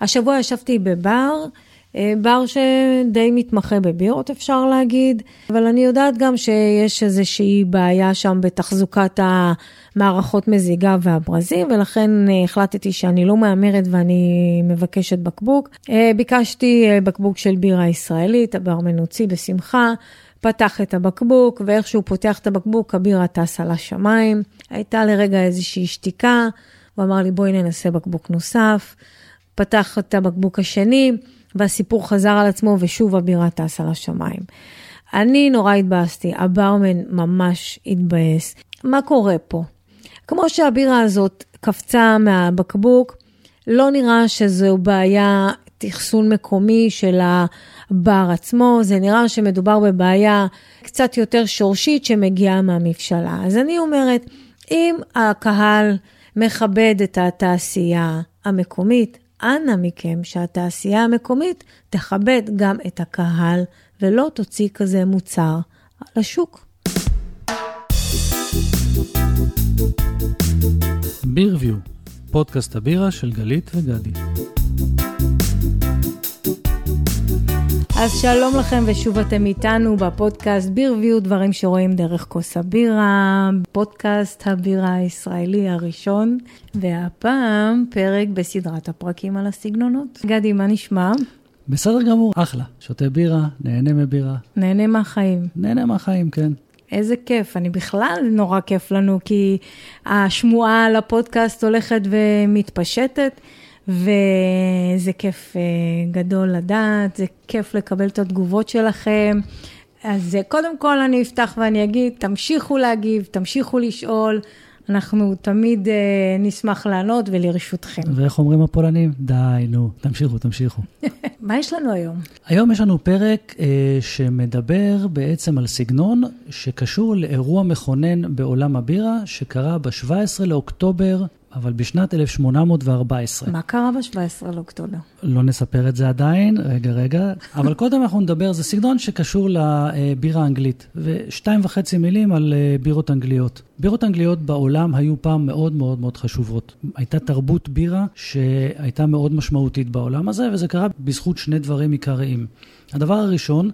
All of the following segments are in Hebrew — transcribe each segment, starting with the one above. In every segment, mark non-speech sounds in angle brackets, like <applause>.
השבוע ישבתי בבר, אה, בר שדי מתמחה בבירות אפשר להגיד, אבל אני יודעת גם שיש איזושהי בעיה שם בתחזוקת המערכות מזיגה והברזים, ולכן אה, החלטתי שאני לא מהמרת ואני מבקשת בקבוק. אה, ביקשתי בקבוק של בירה ישראלית, הבר מנוצי בשמחה. פתח את הבקבוק, ואיך שהוא פותח את הבקבוק, הבירה טסה לשמיים. הייתה לרגע איזושהי שתיקה, הוא אמר לי, בואי ננסה בקבוק נוסף. פתח את הבקבוק השני, והסיפור חזר על עצמו, ושוב הבירה טסה לשמיים. אני נורא התבאסתי, הברמן ממש התבאס. מה קורה פה? כמו שהבירה הזאת קפצה מהבקבוק, לא נראה שזו בעיה תכסון מקומי של הבר עצמו, זה נראה שמדובר בבעיה קצת יותר שורשית שמגיעה מהמבשלה. אז אני אומרת, אם הקהל מכבד את התעשייה המקומית, אנא מכם שהתעשייה המקומית תכבד גם את הקהל ולא תוציא כזה מוצר לשוק. בירביו, פודקאסט הבירה של גלית וגדי. אז שלום לכם ושוב אתם איתנו בפודקאסט בירביו, דברים שרואים דרך כוס הבירה, פודקאסט הבירה הישראלי הראשון, והפעם פרק בסדרת הפרקים על הסגנונות. גדי, מה נשמע? בסדר גמור, אחלה. שותה בירה, נהנה מבירה. נהנה מהחיים. נהנה מהחיים, כן. איזה כיף, אני בכלל נורא כיף לנו, כי השמועה על הפודקאסט הולכת ומתפשטת. וזה כיף אה, גדול לדעת, זה כיף לקבל את התגובות שלכם. אז אה, קודם כל אני אפתח ואני אגיד, תמשיכו להגיב, תמשיכו לשאול. אנחנו תמיד uh, נשמח לענות ולרשותכם. ואיך אומרים הפולנים? די, נו, תמשיכו, תמשיכו. <laughs> מה יש לנו היום? היום יש לנו פרק uh, שמדבר בעצם על סגנון שקשור לאירוע מכונן בעולם הבירה, שקרה ב-17 לאוקטובר אבל בשנת 1814. מה קרה ב-17 לאוקטובר? לא נספר את זה עדיין, רגע, רגע. אבל קודם אנחנו נדבר, זה סגנון שקשור לבירה האנגלית, ושתיים וחצי מילים על אה, בירות אנגליות. בירות אנגליות בעולם היו פעם מאוד מאוד מאוד חשובות. הייתה תרבות בירה שהייתה מאוד משמעותית בעולם הזה, וזה קרה בזכות שני דברים עיקריים. הדבר הראשון,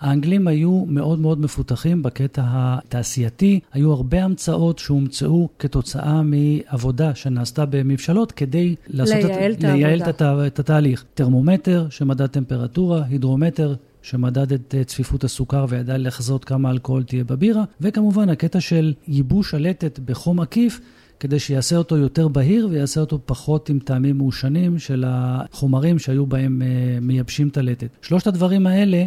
האנגלים היו מאוד מאוד מפותחים בקטע התעשייתי, היו הרבה המצאות שהומצאו כתוצאה מעבודה שנעשתה במבשלות כדי לייעל, את, לייעל את, את התהליך. טרמומטר שמדד טמפרטורה, הידרומטר שמדד את צפיפות הסוכר וידע לחזות כמה אלכוהול תהיה בבירה, וכמובן הקטע של ייבוש הלטת בחום עקיף. כדי שיעשה אותו יותר בהיר ויעשה אותו פחות עם טעמים מעושנים של החומרים שהיו בהם אה, מייבשים את הלטת. שלושת הדברים האלה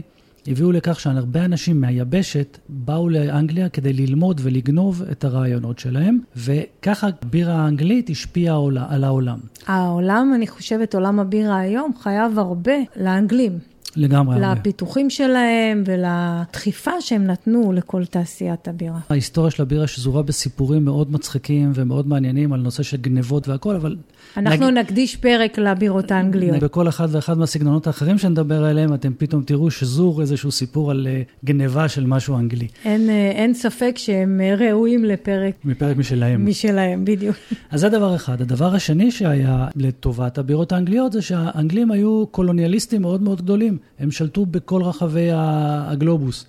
הביאו לכך שהרבה אנשים מהיבשת באו לאנגליה כדי ללמוד ולגנוב את הרעיונות שלהם, וככה הבירה האנגלית השפיעה על העולם. העולם, אני חושבת, עולם הבירה היום חייב הרבה לאנגלים. לגמרי. לפיתוחים שלהם ולדחיפה שהם נתנו לכל תעשיית הבירה. ההיסטוריה של הבירה שזורה בסיפורים מאוד מצחיקים ומאוד מעניינים על נושא של גנבות והכל, אבל... אנחנו נג... נקדיש פרק לבירות האנגליות. בכל אחד ואחד מהסגנונות האחרים שנדבר עליהם, אתם פתאום תראו שזור איזשהו סיפור על אה, גנבה של משהו אנגלי. אין, אה, אין ספק שהם אה, ראויים לפרק... מפרק משלהם. משלהם, בדיוק. אז זה דבר אחד. הדבר השני שהיה לטובת הבירות האנגליות זה שהאנגלים היו קולוניאליסטים מאוד מאוד גדולים. הם שלטו בכל רחבי הגלובוס.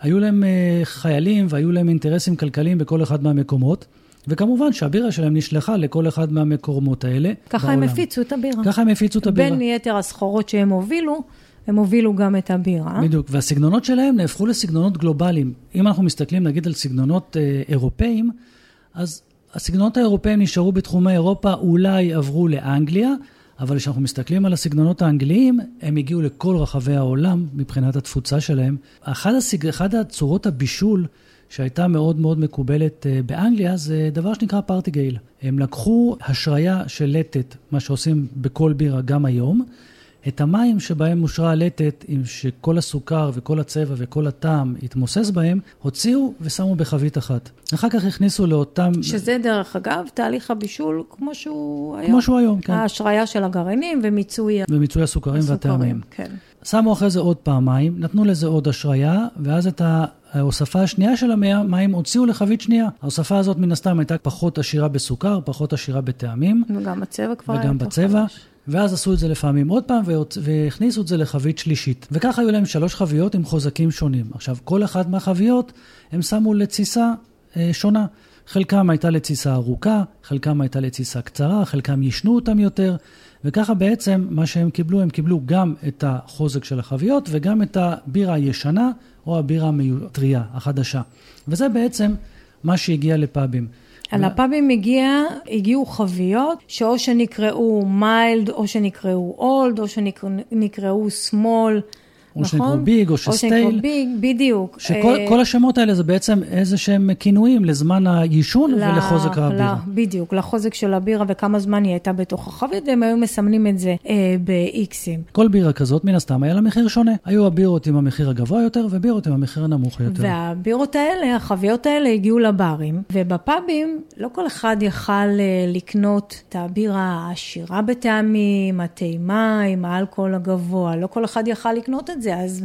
היו להם חיילים והיו להם אינטרסים כלכליים בכל אחד מהמקומות. וכמובן שהבירה שלהם נשלחה לכל אחד מהמקומות האלה ככה בעולם. הם הפיצו את הבירה. ככה הם הפיצו את הבירה. בין יתר הסחורות שהם הובילו, הם הובילו גם את הבירה. בדיוק, והסגנונות שלהם נהפכו לסגנונות גלובליים. אם אנחנו מסתכלים נגיד על סגנונות אה, אירופאים, אז הסגנונות האירופאים נשארו בתחומי אירופה, אולי עברו לאנגליה, אבל כשאנחנו מסתכלים על הסגנונות האנגליים, הם הגיעו לכל רחבי העולם מבחינת התפוצה שלהם. אחד, הסג... הצורות הבישול שהייתה מאוד מאוד מקובלת אה, באנגליה, זה דבר שנקרא פרטיגייל. הם לקחו השריה של לטת, מה שעושים בכל בירה גם היום, את המים שבהם אושרה הלטת, עם שכל הסוכר וכל הצבע וכל הטעם התמוסס בהם, הוציאו ושמו בחבית אחת. אחר כך הכניסו לאותם... שזה דרך אגב, תהליך הבישול כמו שהוא היום. כמו שהוא היום, כן. ההשריה של הגרעינים ומיצוי... ומיצוי הסוכרים, הסוכרים והטעמים. כן. שמו אחרי זה עוד פעמיים, נתנו לזה עוד השריה, ואז את ההוספה השנייה של המים הוציאו לחבית שנייה. ההוספה הזאת מן הסתם הייתה פחות עשירה בסוכר, פחות עשירה בטעמים. וגם בצבע כבר היה וגם יותר בצבע. חדש. ואז עשו את זה לפעמים עוד פעם והכניסו את זה לחבית שלישית. וככה היו להם שלוש חביות עם חוזקים שונים. עכשיו, כל אחת מהחביות הם שמו לתסיסה אה, שונה. חלקם הייתה לתסיסה ארוכה, חלקם הייתה לתסיסה קצרה, חלקם יישנו אותם יותר, וככה בעצם מה שהם קיבלו, הם קיבלו גם את החוזק של החביות וגם את הבירה הישנה או הבירה הטריה, החדשה. וזה בעצם מה שהגיע לפאבים. על הפאבים הגיע, הגיעו חביות שאו שנקראו mild, או שנקראו old, או שנקראו small. או שנקראו big, או או שנקראו ש stale. big, בדיוק. שכל אה, השמות האלה זה בעצם איזה שהם כינויים לזמן היישון ל- ולחוזק הבירה. ל- בדיוק, לחוזק של הבירה וכמה זמן היא הייתה בתוך החבית, והם היו מסמנים את זה אה, ב-Xים. כל בירה כזאת, מן הסתם, היה לה מחיר שונה. היו הבירות עם המחיר הגבוה יותר, ובירות עם המחיר הנמוך יותר. והבירות האלה, החביות האלה הגיעו לברים, ובפאבים לא כל אחד יכל אה, לקנות את הבירה העשירה בטעמים, הטעימה עם האלכוהול הגבוה, לא כל אחד יכל לקנות את זה, אז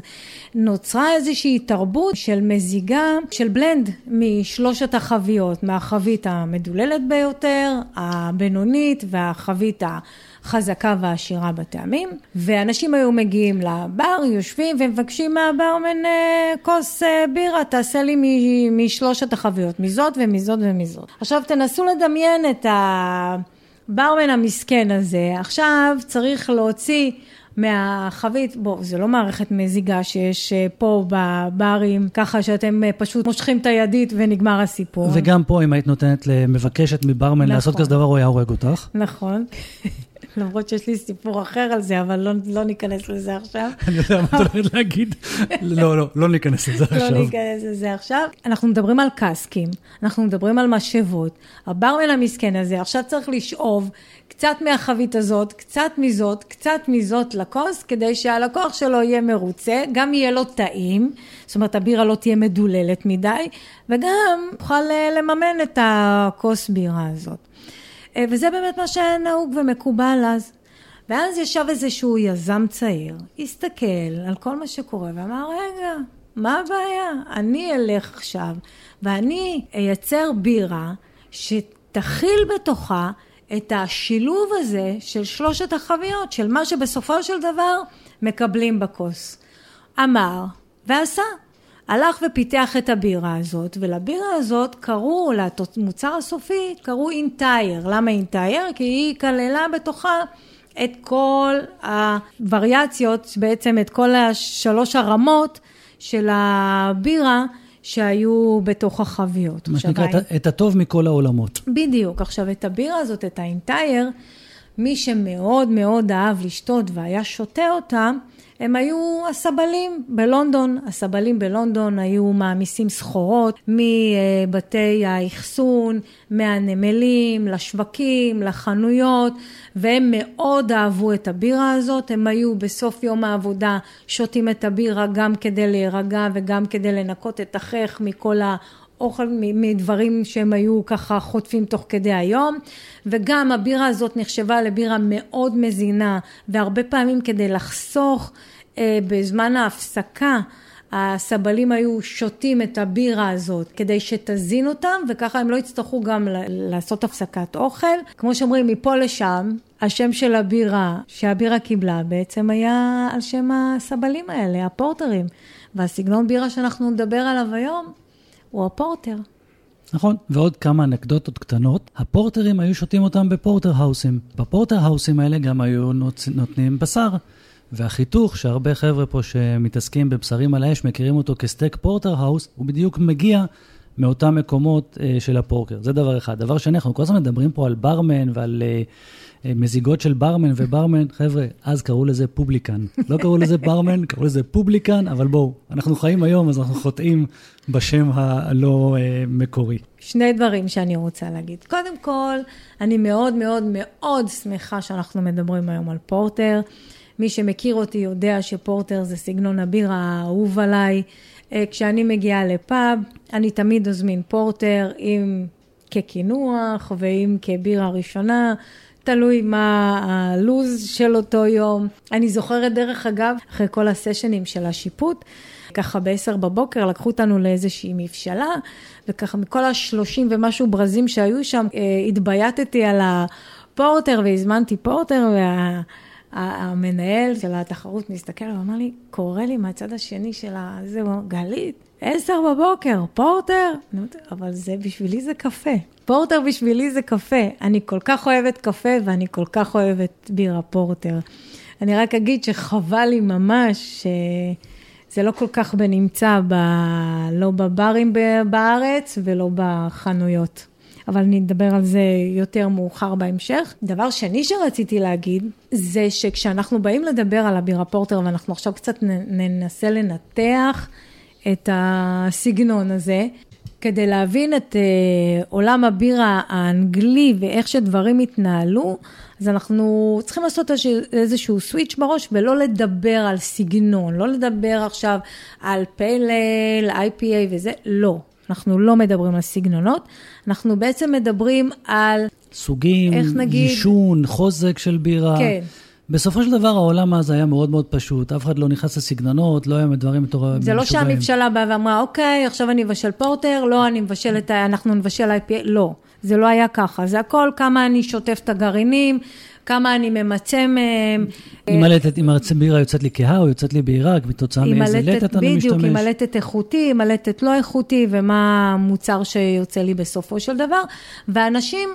נוצרה איזושהי תרבות של מזיגה, של בלנד משלושת החביות, מהחבית המדוללת ביותר, הבינונית והחבית ה... חזקה ועשירה בטעמים, ואנשים היו מגיעים לבר, יושבים ומבקשים מהברמן אה, כוס אה, בירה, תעשה לי משלושת החביות, מזאת ומזאת ומזאת. עכשיו תנסו לדמיין את הברמן המסכן הזה, עכשיו צריך להוציא מהחבית, בוא, זה לא מערכת מזיגה שיש אה, פה בברים, ככה שאתם אה, פשוט מושכים את הידית ונגמר הסיפור. וגם פה, אם היית נותנת למבקשת מברמן נכון. לעשות כזה דבר, הוא היה הורג אותך. נכון. למרות שיש לי סיפור אחר על זה, אבל לא, לא ניכנס לזה עכשיו. <laughs> אני יודע מה את הולכת להגיד. לא, לא, לא ניכנס לזה לא עכשיו. ניכנס לזה עכשיו. אנחנו מדברים על קסקים, אנחנו מדברים על משאבות. הברמן המסכן הזה עכשיו צריך לשאוב קצת מהחבית הזאת, קצת מזאת, קצת מזאת לכוס, כדי שהלקוח שלו יהיה מרוצה, גם יהיה לו טעים, זאת אומרת הבירה לא תהיה מדוללת מדי, וגם יוכל אה, לממן את הכוס בירה הזאת. אה, וזה באמת מה שהיה נהוג ומקובל אז. ואז ישב איזשהו יזם צעיר, הסתכל על כל מה שקורה ואמר, רגע, מה הבעיה? אני אלך עכשיו ואני אייצר בירה שתכיל בתוכה את השילוב הזה של שלושת החביות, של מה שבסופו של דבר מקבלים בכוס. אמר ועשה. הלך ופיתח את הבירה הזאת, ולבירה הזאת קראו, למוצר הסופי, קראו אינטייר. למה אינטייר? כי היא כללה בתוכה את כל הווריאציות, בעצם את כל השלוש הרמות של הבירה שהיו בתוך החביות. מה שנקרא, את הטוב מכל העולמות. בדיוק. עכשיו, את הבירה הזאת, את האינטייר, מי שמאוד מאוד אהב לשתות והיה שותה אותה, הם היו הסבלים בלונדון. הסבלים בלונדון היו מעמיסים סחורות מבתי האחסון, מהנמלים, לשווקים, לחנויות, והם מאוד אהבו את הבירה הזאת. הם היו בסוף יום העבודה שותים את הבירה גם כדי להירגע וגם כדי לנקות את החייך מכל ה... אוכל מדברים שהם היו ככה חוטפים תוך כדי היום וגם הבירה הזאת נחשבה לבירה מאוד מזינה והרבה פעמים כדי לחסוך אה, בזמן ההפסקה הסבלים היו שותים את הבירה הזאת כדי שתזין אותם וככה הם לא יצטרכו גם לעשות הפסקת אוכל. כמו שאומרים מפה לשם השם של הבירה שהבירה קיבלה בעצם היה על שם הסבלים האלה, הפורטרים. והסגנון בירה שאנחנו נדבר עליו היום הוא הפורטר. נכון, ועוד כמה אנקדוטות קטנות. הפורטרים היו שותים אותם ב porter house ים. ב porter house ים האלה גם היו נוצ... נותנים בשר. והחיתוך, שהרבה חבר'ה פה שמתעסקים בבשרים על האש מכירים אותו כסטייק porter house, הוא בדיוק מגיע מאותם מקומות אה, של הפורטר. זה דבר אחד. דבר שני, אנחנו כל הזמן מדברים פה על ברמן ועל אה, מזיגות של ברמן וברמן. חבר'ה, אז קראו לזה publican. לא קראו לזה ברמן, קראו לזה publican, אבל בואו, אנחנו חיים היום, אז אנחנו חוטאים בשם הלא אה, מקורי. שני דברים שאני רוצה להגיד. קודם כל, אני מאוד מאוד מאוד שמחה שאנחנו מדברים היום על פורטר. מי שמכיר אותי יודע שפורטר זה סגנון הבירה האהוב עליי. כשאני מגיעה לפאב, אני תמיד אזמין פורטר עם כקינוח ועם כבירה ראשונה. תלוי מה הלו"ז של אותו יום. אני זוכרת, דרך אגב, אחרי כל הסשנים של השיפוט, ככה בעשר בבוקר לקחו אותנו לאיזושהי מבשלה, וככה מכל השלושים ומשהו ברזים שהיו שם, אה, התבייתתי על הפורטר והזמנתי פורטר, וה... המנהל של התחרות מסתכל ואמר לי, קורא לי מהצד השני של ה... זה, גלית, עשר בבוקר, פורטר? אבל זה, בשבילי זה קפה. פורטר בשבילי זה קפה. אני כל כך אוהבת קפה ואני כל כך אוהבת בירה פורטר. אני רק אגיד שחבל לי ממש שזה לא כל כך בנמצא, ב... לא בברים בארץ ולא בחנויות. אבל אני אדבר על זה יותר מאוחר בהמשך. דבר שני שרציתי להגיד, זה שכשאנחנו באים לדבר על הבירה פורטר, ואנחנו עכשיו קצת ננסה לנתח את הסגנון הזה, כדי להבין את uh, עולם הבירה האנגלי ואיך שדברים התנהלו, אז אנחנו צריכים לעשות איזשהו סוויץ' בראש ולא לדבר על סגנון, לא לדבר עכשיו על פיילל, IPA וזה, לא. אנחנו לא מדברים על סגנונות, אנחנו בעצם מדברים על... סוגים, נגיד... יישון, חוזק של בירה. כן. בסופו של דבר העולם אז היה מאוד מאוד פשוט, אף אחד לא נכנס לסגנונות, לא היה דברים מטורפים. זה לא שהממשלה באה ואמרה, אוקיי, עכשיו אני מבשל פורטר, לא, אני מבשל את ה... אנחנו נבשל IPA, לא, זה לא היה ככה, זה הכל כמה אני שוטף את הגרעינים, כמה אני ממצה מהם. אם הלטת, אם בירה יוצאת לי כהה או יוצאת לי בהירה, כתוצאה מאיזה לטת אני משתמש. בדיוק, אם הלטת איכותי, אם הלטת לא איכותי, ומה המוצר שיוצא לי בסופו של דבר. ואנשים,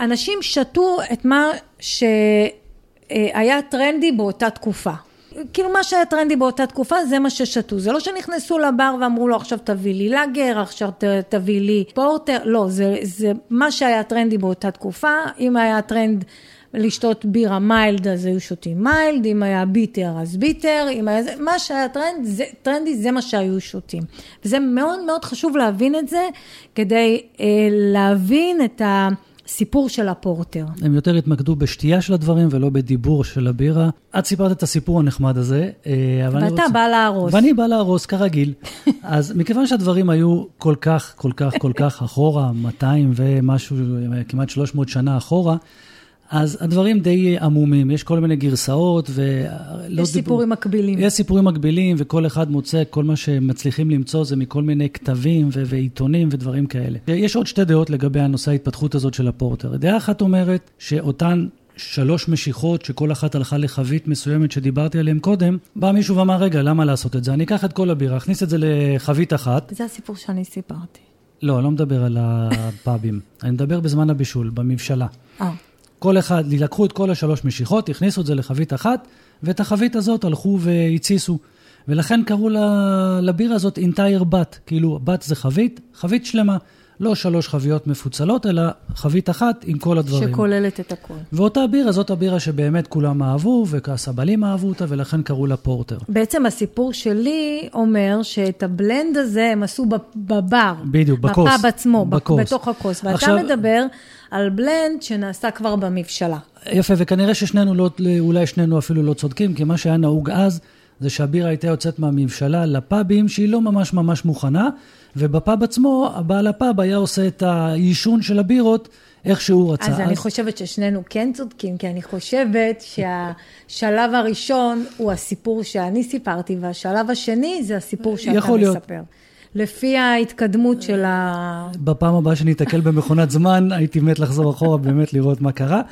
אנשים שתו את מה שהיה טרנדי באותה תקופה. כאילו מה שהיה טרנדי באותה תקופה זה מה ששתו, זה לא שנכנסו לבר ואמרו לו עכשיו תביא לי לאגר, עכשיו תביא לי פורטר, לא, זה, זה מה שהיה טרנדי באותה תקופה, אם היה טרנד לשתות בירה mild, אז היו שותים mild, אם היה bitter, אז bitter, אם היה זה, מה שהיה טרנד, זה, טרנדי, זה מה שהיו שותים. וזה מאוד מאוד חשוב להבין את זה, כדי אה, להבין את ה... סיפור של הפורטר. הם יותר התמקדו בשתייה של הדברים ולא בדיבור של הבירה. את סיפרת את הסיפור הנחמד הזה, אה, אבל אני רוצה... ואתה בא להרוס. ואני בא להרוס, כרגיל. <laughs> אז מכיוון שהדברים היו כל כך, כל כך, כל כך אחורה, 200 ומשהו, כמעט 300 שנה אחורה, אז הדברים די עמומים, יש כל מיני גרסאות ולא יש דיבור... סיפורים מקבילים. יש סיפורים מקבילים, וכל אחד מוצא, כל מה שמצליחים למצוא זה מכל מיני כתבים ו- ועיתונים ודברים כאלה. יש עוד שתי דעות לגבי הנושא ההתפתחות הזאת של הפורטר. דעה אחת אומרת שאותן שלוש משיכות, שכל אחת הלכה לחבית מסוימת שדיברתי עליהן קודם, בא מישהו ואמר, רגע, למה לעשות את זה? אני אקח את כל הבירה, אכניס את זה לחבית אחת. זה הסיפור שאני סיפרתי. לא, אני לא מדבר על הפאבים. אני מדבר בזמן הבישול, במבשלה. אה. כל אחד, לקחו את כל השלוש משיכות, הכניסו את זה לחבית אחת, ואת החבית הזאת הלכו והתסיסו. ולכן קראו לבירה הזאת אינטייר בת, כאילו בת זה חבית, חבית שלמה. לא שלוש חביות מפוצלות, אלא חבית אחת עם כל הדברים. שכוללת את הכל. ואותה בירה, זאת הבירה שבאמת כולם אהבו, והסבלים אהבו אותה, ולכן קראו לה פורטר. בעצם הסיפור שלי אומר שאת הבלנד הזה הם עשו בבר. בדיוק, בכוס. בפאב עצמו, בכוס. בתוך הכוס. ואתה עכשיו... מדבר על בלנד שנעשה כבר במבשלה. יפה, וכנראה ששנינו לא, אולי שנינו אפילו לא צודקים, כי מה שהיה נהוג אז, זה שהבירה הייתה יוצאת מהמבשלה לפאבים שהיא לא ממש ממש מוכנה, ובפאב עצמו, הבעל הפאב היה עושה את העישון של הבירות איך שהוא רצה. אז, אז אני חושבת ששנינו כן צודקים, כי אני חושבת שהשלב הראשון הוא הסיפור שאני סיפרתי, והשלב השני זה הסיפור שאתה להיות. מספר. לפי ההתקדמות של ה... בפעם הבאה שניתקל במכונת זמן, הייתי מת לחזור אחורה באמת לראות מה קרה.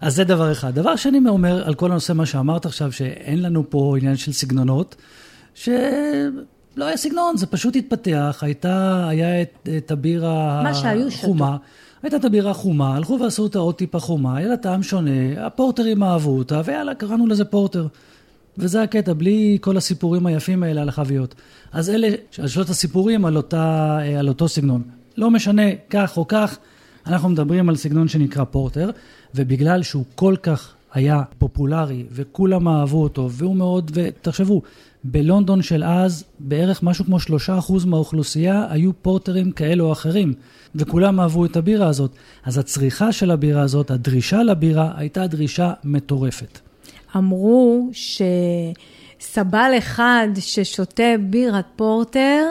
אז זה דבר אחד. דבר שני אומר על כל הנושא, מה שאמרת עכשיו, שאין לנו פה עניין של סגנונות, שלא היה סגנון, זה פשוט התפתח, הייתה, היה את, את הבירה החומה. הייתה את הבירה חומה, הלכו ועשו אותה עוד טיפה חומה, היה לה טעם שונה, הפורטרים אהבו אותה, ויאללה, קראנו לזה פורטר. וזה הקטע, בלי כל הסיפורים היפים האלה על החביות. אז אלה שלושת הסיפורים על, אותה, על אותו סגנון. לא משנה כך או כך, אנחנו מדברים על סגנון שנקרא פורטר, ובגלל שהוא כל כך היה פופולרי, וכולם אהבו אותו, והוא מאוד, ותחשבו, בלונדון של אז, בערך משהו כמו שלושה אחוז מהאוכלוסייה היו פורטרים כאלה או אחרים, וכולם אהבו את הבירה הזאת. אז הצריכה של הבירה הזאת, הדרישה לבירה, הייתה דרישה מטורפת. אמרו שסבל אחד ששותה בירת פורטר,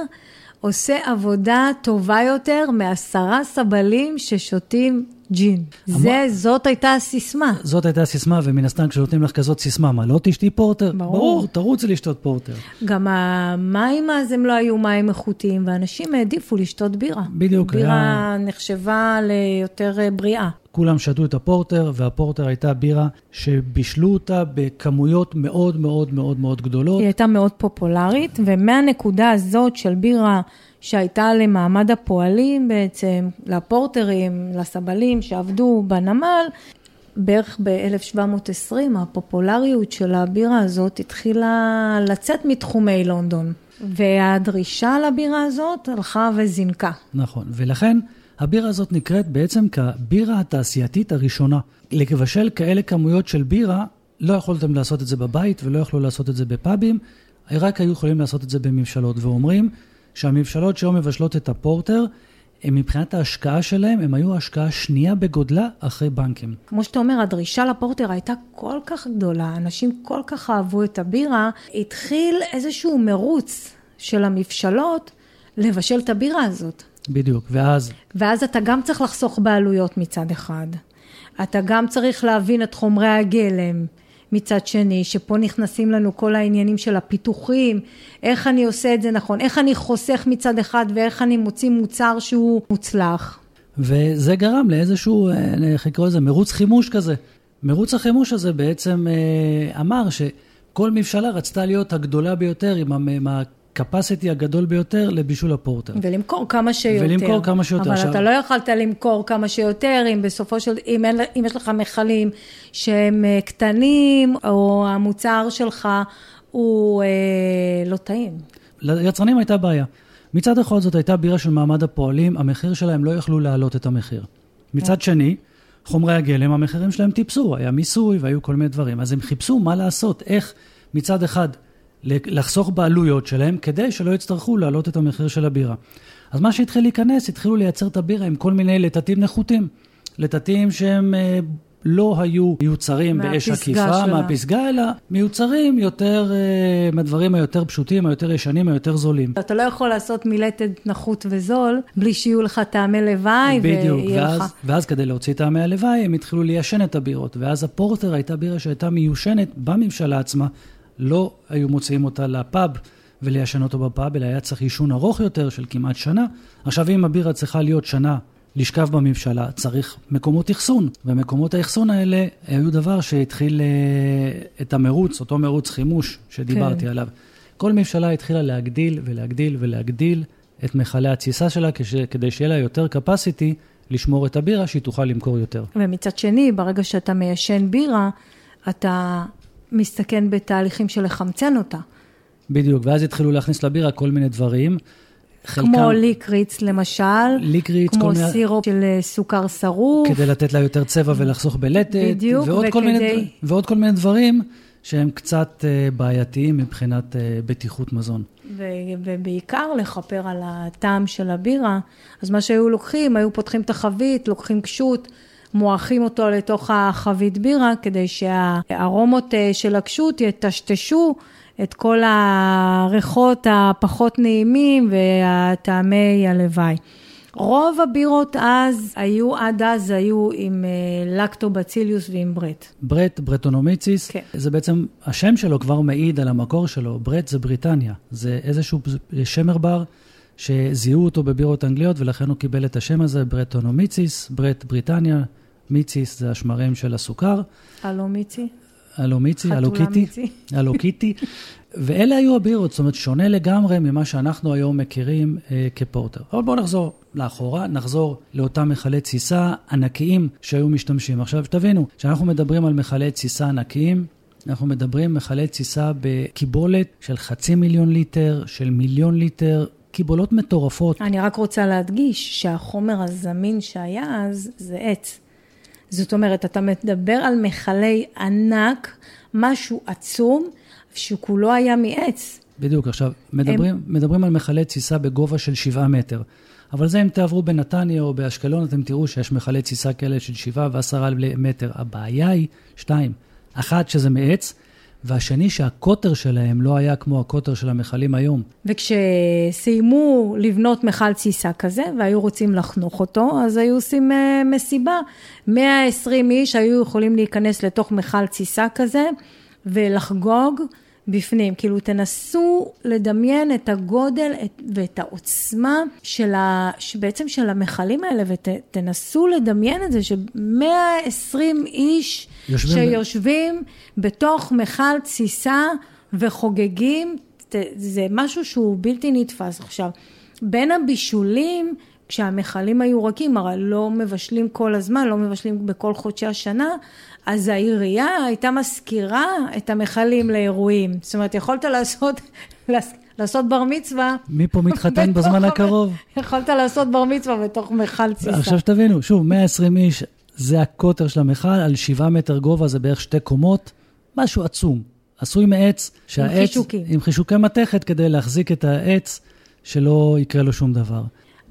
עושה עבודה טובה יותר מעשרה סבלים ששותים ג'ין. זה, זאת הייתה הסיסמה. זאת הייתה הסיסמה, ומן הסתם כשנותנים לך כזאת סיסמה, מה, לא תשתי פורטר? ברור. ברור, תרוצי לשתות פורטר. גם המים אז הם לא היו מים איכותיים, ואנשים העדיפו לשתות בירה. בדיוק, בירה היה- נחשבה ליותר אה, בריאה. כולם שתו את הפורטר, והפורטר הייתה בירה שבישלו אותה בכמויות מאוד מאוד מאוד מאוד גדולות. היא הייתה מאוד פופולרית, ומהנקודה הזאת של בירה שהייתה למעמד הפועלים בעצם, לפורטרים, לסבלים שעבדו בנמל, בערך ב-1720 הפופולריות של הבירה הזאת התחילה לצאת מתחומי לונדון, והדרישה לבירה הזאת הלכה וזינקה. נכון, ולכן הבירה הזאת נקראת בעצם כבירה התעשייתית הראשונה. לבשל כאלה כמויות של בירה, לא יכולתם לעשות את זה בבית ולא יכלו לעשות את זה בפאבים, רק היו יכולים לעשות את זה בממשלות, ואומרים שהממשלות שהיום מבשלות את הפורטר, הם מבחינת ההשקעה שלהם, הם היו ההשקעה השנייה בגודלה אחרי בנקים. כמו שאתה אומר, הדרישה לפורטר הייתה כל כך גדולה, אנשים כל כך אהבו את הבירה, התחיל איזשהו מרוץ של המבשלות לבשל את הבירה הזאת. בדיוק, ואז ואז אתה גם צריך לחסוך בעלויות מצד אחד. אתה גם צריך להבין את חומרי הגלם מצד שני, שפה נכנסים לנו כל העניינים של הפיתוחים, איך אני עושה את זה נכון, איך אני חוסך מצד אחד ואיך אני מוציא מוצר שהוא מוצלח. וזה גרם לאיזשהו, אה, איך לקרוא לזה, מרוץ חימוש כזה. מרוץ החימוש הזה בעצם אה, אמר שכל מבשלה רצתה להיות הגדולה ביותר, עם, עם ה-capacity הגדול ביותר לבישול הפורטר. ולמכור כמה שיותר. ולמכור כמה שיותר. אבל עכשיו- אתה לא יכולת למכור כמה שיותר, אם בסופו של, אם, אין, אם יש לך מכלים שהם אה, קטנים, או המוצר שלך הוא אה, לא טעים. ליצרנים הייתה בעיה. מצד אחד זאת הייתה בירה של מעמד הפועלים, המחיר שלהם לא יכלו להעלות את המחיר. מצד שני, חומרי הגלם, המחירים שלהם טיפסו, היה מיסוי והיו כל מיני דברים. אז הם חיפשו מה לעשות, איך מצד אחד לחסוך בעלויות שלהם, כדי שלא יצטרכו להעלות את המחיר של הבירה. אז מה שהתחיל להיכנס, התחילו לייצר את הבירה עם כל מיני לטטים נחותים. לטטים שהם אה, לא היו מיוצרים באש עקיפה, שלה. מהפסגה, אלא מיוצרים יותר, אה, מהדברים היותר פשוטים, היותר ישנים, היותר זולים. אתה לא יכול לעשות מילטד נחות וזול, בלי שיהיו לך טעמי לוואי, בדיוק, ואז, לך... ואז כדי להוציא טעמי הלוואי, הם התחילו ליישן את הבירות. ואז הפורטר הייתה בירה שהייתה מיושנת בממשלה עצמה, לא היו מוציאים אותה לפאב וליישן אותו בפאב, אלא היה צריך עישון ארוך יותר של כמעט שנה. עכשיו, אם הבירה צריכה להיות שנה לשכב בממשלה, צריך מקומות אחסון, ומקומות האחסון האלה היו דבר שהתחיל אה, את המרוץ, אותו מרוץ חימוש שדיברתי כן. עליו. כל ממשלה התחילה להגדיל ולהגדיל ולהגדיל את מכלי התסיסה שלה, כש, כדי שיהיה לה יותר capacity לשמור את הבירה, שהיא תוכל למכור יותר. ומצד שני, ברגע שאתה מיישן בירה, אתה מסתכן בתהליכים של לחמצן אותה. בדיוק, ואז התחילו להכניס לבירה כל מיני דברים. כמו ליקריץ למשל, ליקריץ, כמו כל מיני... סירופ של אה, סוכר שרוף. כדי לתת לה יותר צבע ולחסוך בלטת. בדיוק, ועוד כל מיני, וכדי- ועוד כל מיני דברים שהם קצת אה, בעייתיים מבחינת אה, בטיחות מזון. ו- ובעיקר לכפר על הטעם של הבירה. אז מה שהיו לוקחים, היו פותחים את החבית, לוקחים קשות, מועכים אותו לתוך החבית בירה, כדי שהארומות אה, של הקשות יטשטשו את כל הריחות הפחות נעימים והטעמי הלוואי. רוב הבירות אז היו, עד אז היו עם אה, לקטובציליוס ועם ברט. ברט, ברטונומיציס, כן. זה בעצם, השם שלו כבר מעיד על המקור שלו. ברט זה בריטניה. זה איזשהו שמר בר שזיהו אותו בבירות אנגליות, ולכן הוא קיבל את השם הזה, ברטונומיציס, ברט בריטניה, מיציס זה השמרים של הסוכר. הלו מיצי? הלו מיצי, הלו קיטי. <laughs> הלו קיטי. ואלה היו הבירות, זאת אומרת, שונה לגמרי ממה שאנחנו היום מכירים אה, כפורטר. אבל בואו נחזור לאחורה, נחזור לאותם מכלי תסיסה ענקיים שהיו משתמשים. עכשיו, שתבינו, כשאנחנו מדברים על מכלי תסיסה ענקיים, אנחנו מדברים מכלי תסיסה בקיבולת של חצי מיליון ליטר, של מיליון ליטר, קיבולות מטורפות. אני רק רוצה להדגיש שהחומר הזמין שהיה אז זה עץ. זאת אומרת, אתה מדבר על מכלי ענק, משהו עצום, שכולו היה מעץ. בדיוק, עכשיו, מדברים, הם... מדברים על מכלי תסיסה בגובה של שבעה מטר. אבל זה אם תעברו בנתניה או באשקלון, אתם תראו שיש מכלי תסיסה כאלה של שבעה ועשרה מטר. הבעיה היא שתיים, אחת שזה מעץ, והשני שהקוטר שלהם לא היה כמו הקוטר של המכלים היום. וכשסיימו לבנות מכל תסיסה כזה והיו רוצים לחנוך אותו, אז היו עושים אה, מסיבה. 120 איש היו יכולים להיכנס לתוך מכל תסיסה כזה ולחגוג. בפנים. כאילו, תנסו לדמיין את הגודל ואת העוצמה של ה... בעצם של המכלים האלה, ותנסו לדמיין את זה, ש-120 איש יושבים שיושבים ב... בתוך מכל תסיסה וחוגגים, זה משהו שהוא בלתי נתפס. עכשיו, בין הבישולים, כשהמכלים היו רכים, הרי לא מבשלים כל הזמן, לא מבשלים בכל חודשי השנה, אז העירייה הייתה משכירה את המכלים לאירועים. זאת אומרת, יכולת לעשות, לעשות בר מצווה. מי פה מתחתן בזמן הקרוב? יכולת לעשות בר מצווה בתוך מכל תסיסה. עכשיו שתבינו, שוב, 120 איש, זה הקוטר של המכל, על 7 מטר גובה זה בערך שתי קומות, משהו עצום. עשוי מעץ, שהעץ... עם חישוקים. עם חישוקי מתכת כדי להחזיק את העץ, שלא יקרה לו שום דבר.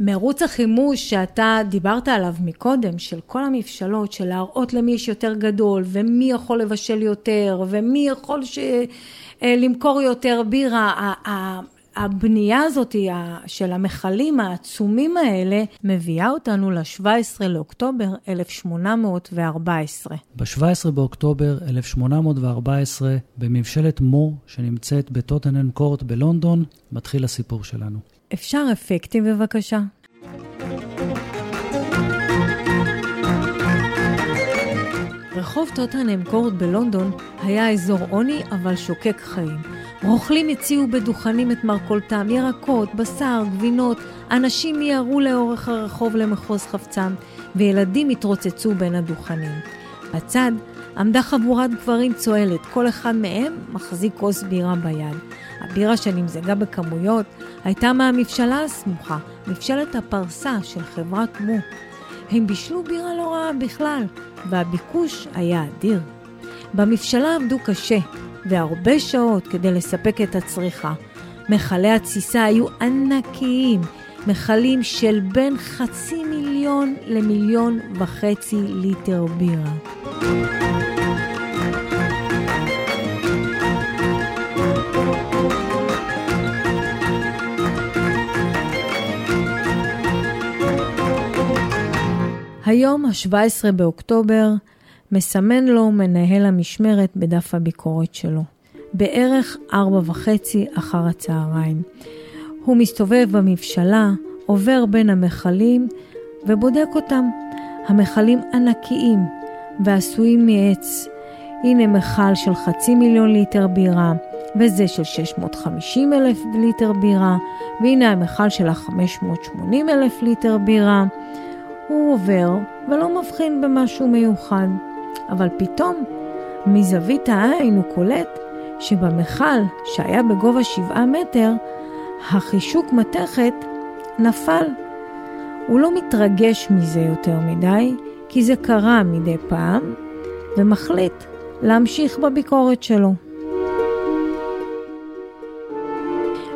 מרוץ החימוש שאתה דיברת עליו מקודם, של כל המבשלות, של להראות למי יש יותר גדול, ומי יכול לבשל יותר, ומי יכול ש... אה, למכור יותר בירה, הבנייה הזאת של המכלים העצומים האלה מביאה אותנו ל-17 לאוקטובר 1814. ב-17 באוקטובר 1814, בממשלת מו, שנמצאת בטוטנן קורט בלונדון, מתחיל הסיפור שלנו. אפשר אפקטים בבקשה? רחוב טוטנהאם קורט בלונדון היה אזור עוני אבל שוקק חיים. רוכלים הציעו בדוכנים את מרכולתם, ירקות, בשר, גבינות, אנשים מיהרו לאורך הרחוב למחוז חפצם, וילדים התרוצצו בין הדוכנים. בצד עמדה חבורת גברים צוהלת, כל אחד מהם מחזיק כוס בירה ביד. הבירה שנמזגה בכמויות הייתה מהמבשלה הסמוכה, מבשלת הפרסה של חברת מו. הם בישלו בירה לא רעה בכלל, והביקוש היה אדיר. במבשלה עבדו קשה, והרבה שעות כדי לספק את הצריכה. מכלי התסיסה היו ענקיים, מכלים של בין חצי מיליון למיליון וחצי ליטר בירה. היום, ה-17 באוקטובר, מסמן לו מנהל המשמרת בדף הביקורת שלו. בערך ארבע וחצי אחר הצהריים. הוא מסתובב במבשלה, עובר בין המכלים ובודק אותם. המכלים ענקיים ועשויים מעץ. הנה מכל של חצי מיליון ליטר בירה, וזה של 650 אלף ליטר בירה, והנה המכל של ה-580 אלף ליטר בירה. הוא עובר ולא מבחין במשהו מיוחד, אבל פתאום, מזווית העין הוא קולט שבמכל שהיה בגובה שבעה מטר, החישוק מתכת נפל. הוא לא מתרגש מזה יותר מדי, כי זה קרה מדי פעם, ומחליט להמשיך בביקורת שלו.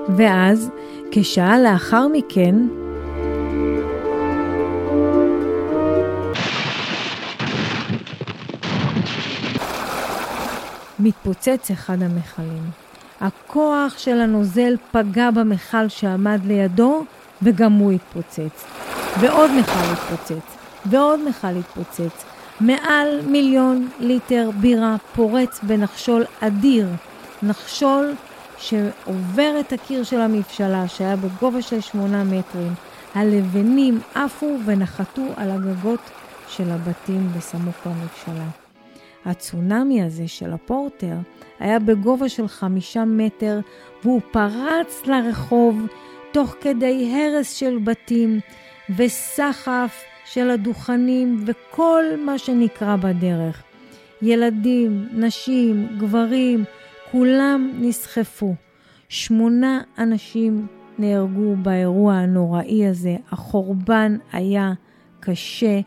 ואז, כשעה לאחר מכן, מתפוצץ אחד המכלים. הכוח של הנוזל פגע במכל שעמד לידו, וגם הוא התפוצץ. ועוד מכל התפוצץ, ועוד מכל התפוצץ. מעל מיליון ליטר בירה פורץ בנחשול אדיר, נחשול שעובר את הקיר של המבשלה, שהיה בגובה של שמונה מטרים. הלבנים עפו ונחתו על הגגות של הבתים בסמוך למבשלה. הצונאמי הזה של הפורטר היה בגובה של חמישה מטר והוא פרץ לרחוב תוך כדי הרס של בתים וסחף של הדוכנים וכל מה שנקרא בדרך. ילדים, נשים, גברים, כולם נסחפו. שמונה אנשים נהרגו באירוע הנוראי הזה, החורבן היה קשה.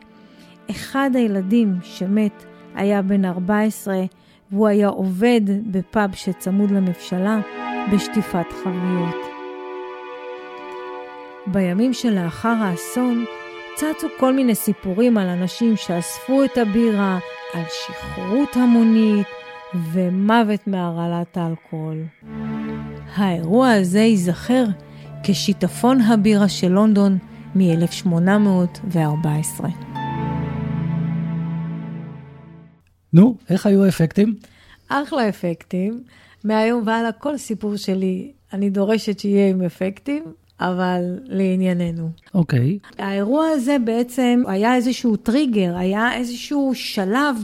אחד הילדים שמת היה בן 14 והוא היה עובד בפאב שצמוד לממשלה בשטיפת חביות. בימים שלאחר האסון צצו כל מיני סיפורים על אנשים שאספו את הבירה, על שכרות המונית ומוות מהרעלת האלכוהול. האירוע הזה ייזכר כשיטפון הבירה של לונדון מ-1814. נו, איך היו האפקטים? אחלה אפקטים. מהיום והלאה כל סיפור שלי, אני דורשת שיהיה עם אפקטים, אבל לענייננו. אוקיי. Okay. האירוע הזה בעצם היה איזשהו טריגר, היה איזשהו שלב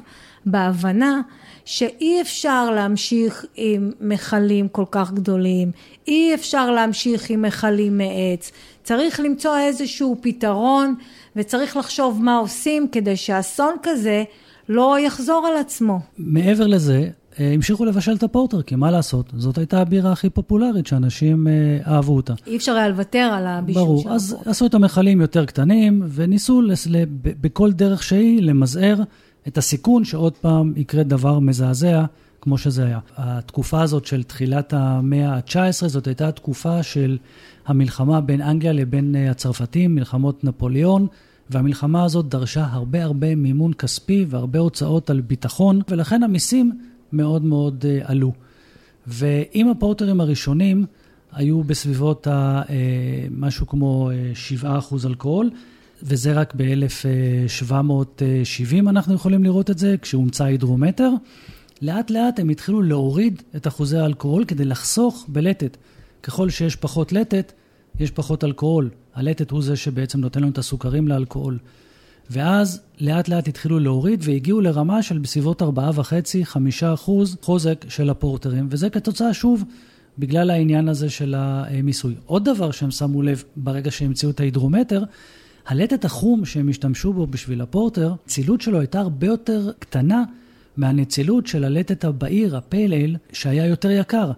בהבנה שאי אפשר להמשיך עם מכלים כל כך גדולים, אי אפשר להמשיך עם מכלים מעץ, צריך למצוא איזשהו פתרון וצריך לחשוב מה עושים כדי שאסון כזה לא יחזור על עצמו. מעבר לזה, אה, המשיכו לבשל את הפורטר, כי מה לעשות? זאת הייתה הבירה הכי פופולרית, שאנשים אה, אהבו אותה. אי אפשר היה לוותר על הבישול ברור, אז הפורטר. עשו את המכלים יותר קטנים, וניסו לס... בכל דרך שהיא למזער את הסיכון שעוד פעם יקרה דבר מזעזע, כמו שזה היה. התקופה הזאת של תחילת המאה ה-19, זאת הייתה התקופה של המלחמה בין אנגליה לבין אה, הצרפתים, מלחמות נפוליאון. והמלחמה הזאת דרשה הרבה הרבה מימון כספי והרבה הוצאות על ביטחון, ולכן המיסים מאוד מאוד uh, עלו. ואם הפורטרים הראשונים היו בסביבות ה, uh, משהו כמו uh, 7% אלכוהול, וזה רק ב-1770 אנחנו יכולים לראות את זה, כשהומצא הידרומטר, לאט לאט הם התחילו להוריד את אחוזי האלכוהול כדי לחסוך בלטת. ככל שיש פחות לטת, יש פחות אלכוהול. הלטת הוא זה שבעצם נותן לנו את הסוכרים לאלכוהול. ואז לאט לאט התחילו להוריד והגיעו לרמה של בסביבות 4.5-5 אחוז חוזק של הפורטרים, וזה כתוצאה שוב בגלל העניין הזה של המיסוי. עוד דבר שהם שמו לב ברגע שהמציאו את ההידרומטר, הלטת החום שהם השתמשו בו בשביל הפורטר, הצילות שלו הייתה הרבה יותר קטנה מהנצילות של הלטת הבעיר, הפייל שהיה יותר יקר.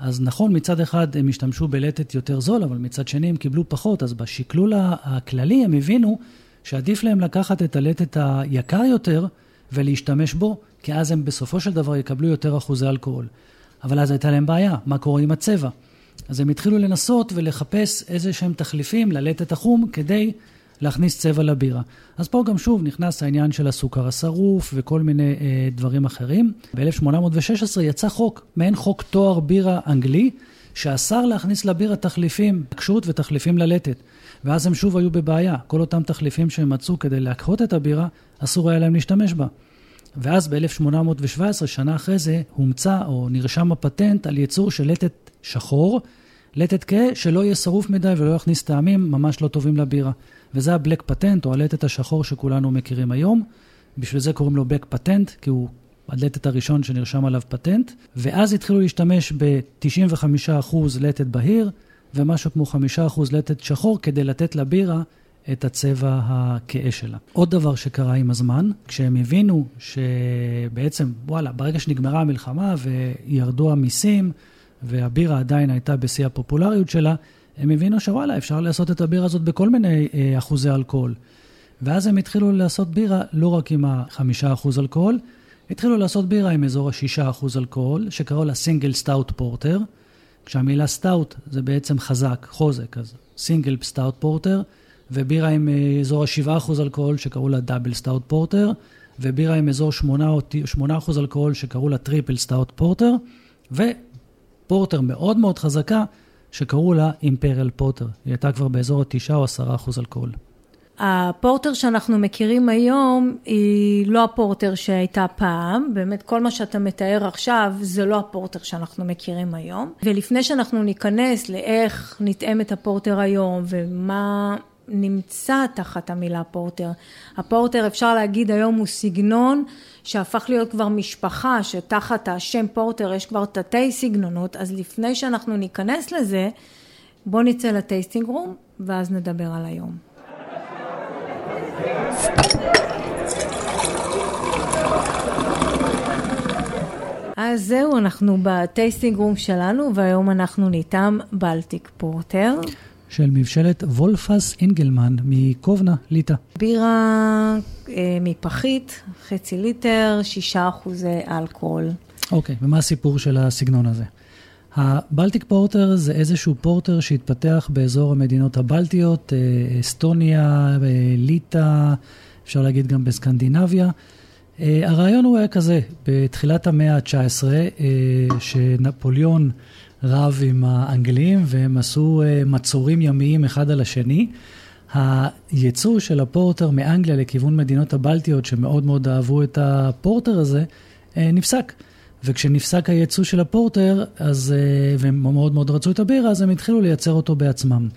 אז נכון, מצד אחד הם השתמשו בלטת יותר זול, אבל מצד שני הם קיבלו פחות, אז בשקלול הכללי הם הבינו שעדיף להם לקחת את הלטת היקר יותר ולהשתמש בו, כי אז הם בסופו של דבר יקבלו יותר אחוזי אלכוהול. אבל אז הייתה להם בעיה, מה קורה עם הצבע? אז הם התחילו לנסות ולחפש איזה שהם תחליפים ללטת החום כדי להכניס צבע לבירה. אז פה גם שוב נכנס העניין של הסוכר השרוף וכל מיני אה, דברים אחרים. ב-1816 יצא חוק, מעין חוק תואר בירה אנגלי, שאסר להכניס לבירה תחליפים, קשות ותחליפים ללטת. ואז הם שוב היו בבעיה. כל אותם תחליפים שהם מצאו כדי להקהות את הבירה, אסור היה להם להשתמש בה. ואז ב-1817, שנה אחרי זה, הומצא או נרשם הפטנט על ייצור של לטת שחור, לטת כהה שלא יהיה שרוף מדי ולא יכניס טעמים ממש לא טובים לבירה. וזה הבלק פטנט, או הלטת השחור שכולנו מכירים היום. בשביל זה קוראים לו בק פטנט, כי הוא הלטת הראשון שנרשם עליו פטנט. ואז התחילו להשתמש ב-95% לטת בהיר, ומשהו כמו 5% לטת שחור, כדי לתת לבירה את הצבע הכהה שלה. עוד דבר שקרה עם הזמן, כשהם הבינו שבעצם, וואלה, ברגע שנגמרה המלחמה וירדו המיסים, והבירה עדיין הייתה בשיא הפופולריות שלה, הם הבינו שוואלה, אפשר לעשות את הבירה הזאת בכל מיני אה, אחוזי אלכוהול. ואז הם התחילו לעשות בירה לא רק עם החמישה אחוז אלכוהול, התחילו לעשות בירה עם אזור השישה אחוז אלכוהול, שקראו לה single stout porter, כשהמילה stout זה בעצם חזק, חוזק, אז single stout porter, ובירה עם אה, אזור השבעה אחוז אלכוהול שקראו לה double stout porter, ובירה עם אזור שמונה אחוז אלכוהול שקראו לה triple stout porter, ופורטר מאוד מאוד חזקה שקראו לה אימפריאל פורטר. היא הייתה כבר באזור ה-9 או 10 אחוז אלכוהול. הפורטר שאנחנו מכירים היום היא לא הפורטר שהייתה פעם, באמת כל מה שאתה מתאר עכשיו זה לא הפורטר שאנחנו מכירים היום. ולפני שאנחנו ניכנס לאיך נטעם את הפורטר היום ומה נמצא תחת המילה פורטר, הפורטר אפשר להגיד היום הוא סגנון שהפך להיות כבר משפחה, שתחת השם פורטר יש כבר תתי סגנונות, אז לפני שאנחנו ניכנס לזה, בואו נצא לטייסטינג רום ואז נדבר על היום. אז זהו, אנחנו בטייסטינג רום שלנו, והיום אנחנו ניתם בלטיק פורטר. של מבשלת וולפס אינגלמן מקובנה, ליטא. בירה אה, מפחית, חצי ליטר, שישה אחוזי אלכוהול. אוקיי, ומה הסיפור של הסגנון הזה? הבלטיק פורטר זה איזשהו פורטר שהתפתח באזור המדינות הבלטיות, אה, אסטוניה, אה, ליטא, אפשר להגיד גם בסקנדינביה. אה, הרעיון הוא היה כזה, בתחילת המאה ה-19, אה, שנפוליאון רב עם האנגלים והם עשו אה, מצורים ימיים אחד על השני. הייצוא של הפורטר מאנגליה לכיוון מדינות הבלטיות, שמאוד מאוד אהבו את הפורטר הזה, נפסק. וכשנפסק הייצוא של הפורטר, אז, והם מאוד מאוד רצו את הבירה, אז הם התחילו לייצר אותו בעצמם.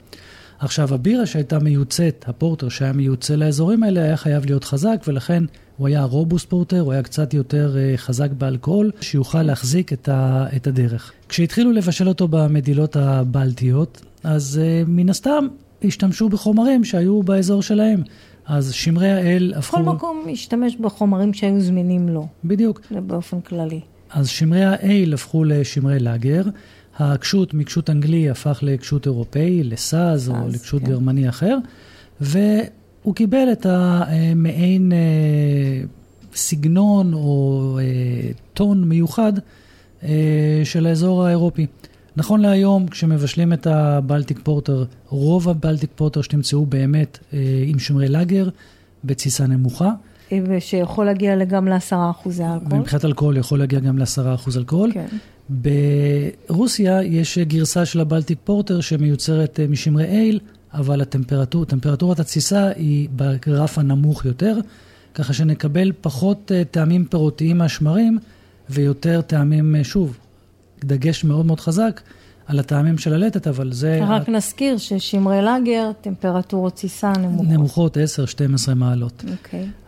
עכשיו, הבירה שהייתה מיוצאת, הפורטר שהיה מיוצא לאזורים האלה, היה חייב להיות חזק, ולכן הוא היה רובוסט פורטר, הוא היה קצת יותר uh, חזק באלכוהול, שיוכל להחזיק את, ה, את הדרך. כשהתחילו לבשל אותו במדילות הבלטיות, אז uh, מן הסתם השתמשו בחומרים שהיו באזור שלהם. אז שמרי האל הפכו... כל מקום השתמש בחומרים שהיו זמינים לו. בדיוק. באופן כללי. אז שמרי האל הפכו לשמרי לאגר. הקשות מקשות אנגלי הפך לקשות אירופאי, לסאז או לקשות כן. גרמני אחר, והוא קיבל את המעין אה, סגנון או אה, טון מיוחד אה, של האזור האירופי. נכון להיום, כשמבשלים את הבלטיק פורטר, רוב הבלטיק פורטר שתמצאו באמת עם שמרי לאגר בתסיסה נמוכה. ושיכול להגיע גם לעשרה אחוזי אלכוהול. מבחינת אלכוהול יכול להגיע גם לעשרה אחוז אלכוהול. כן. ברוסיה יש גרסה של הבלטיק פורטר שמיוצרת אה, משמרי אייל, אבל הטמפרטור, טמפרטורת התסיסה היא בגרף הנמוך יותר, ככה שנקבל פחות אה, טעמים פירותיים מהשמרים ויותר טעמים, אה, שוב, דגש מאוד מאוד חזק על הטעמים של הלטת, אבל זה... רק נזכיר ששמרי לאגר, טמפרטורות תסיסה נמוכות. נמוכות 10-12 מעלות. אוקיי. Okay.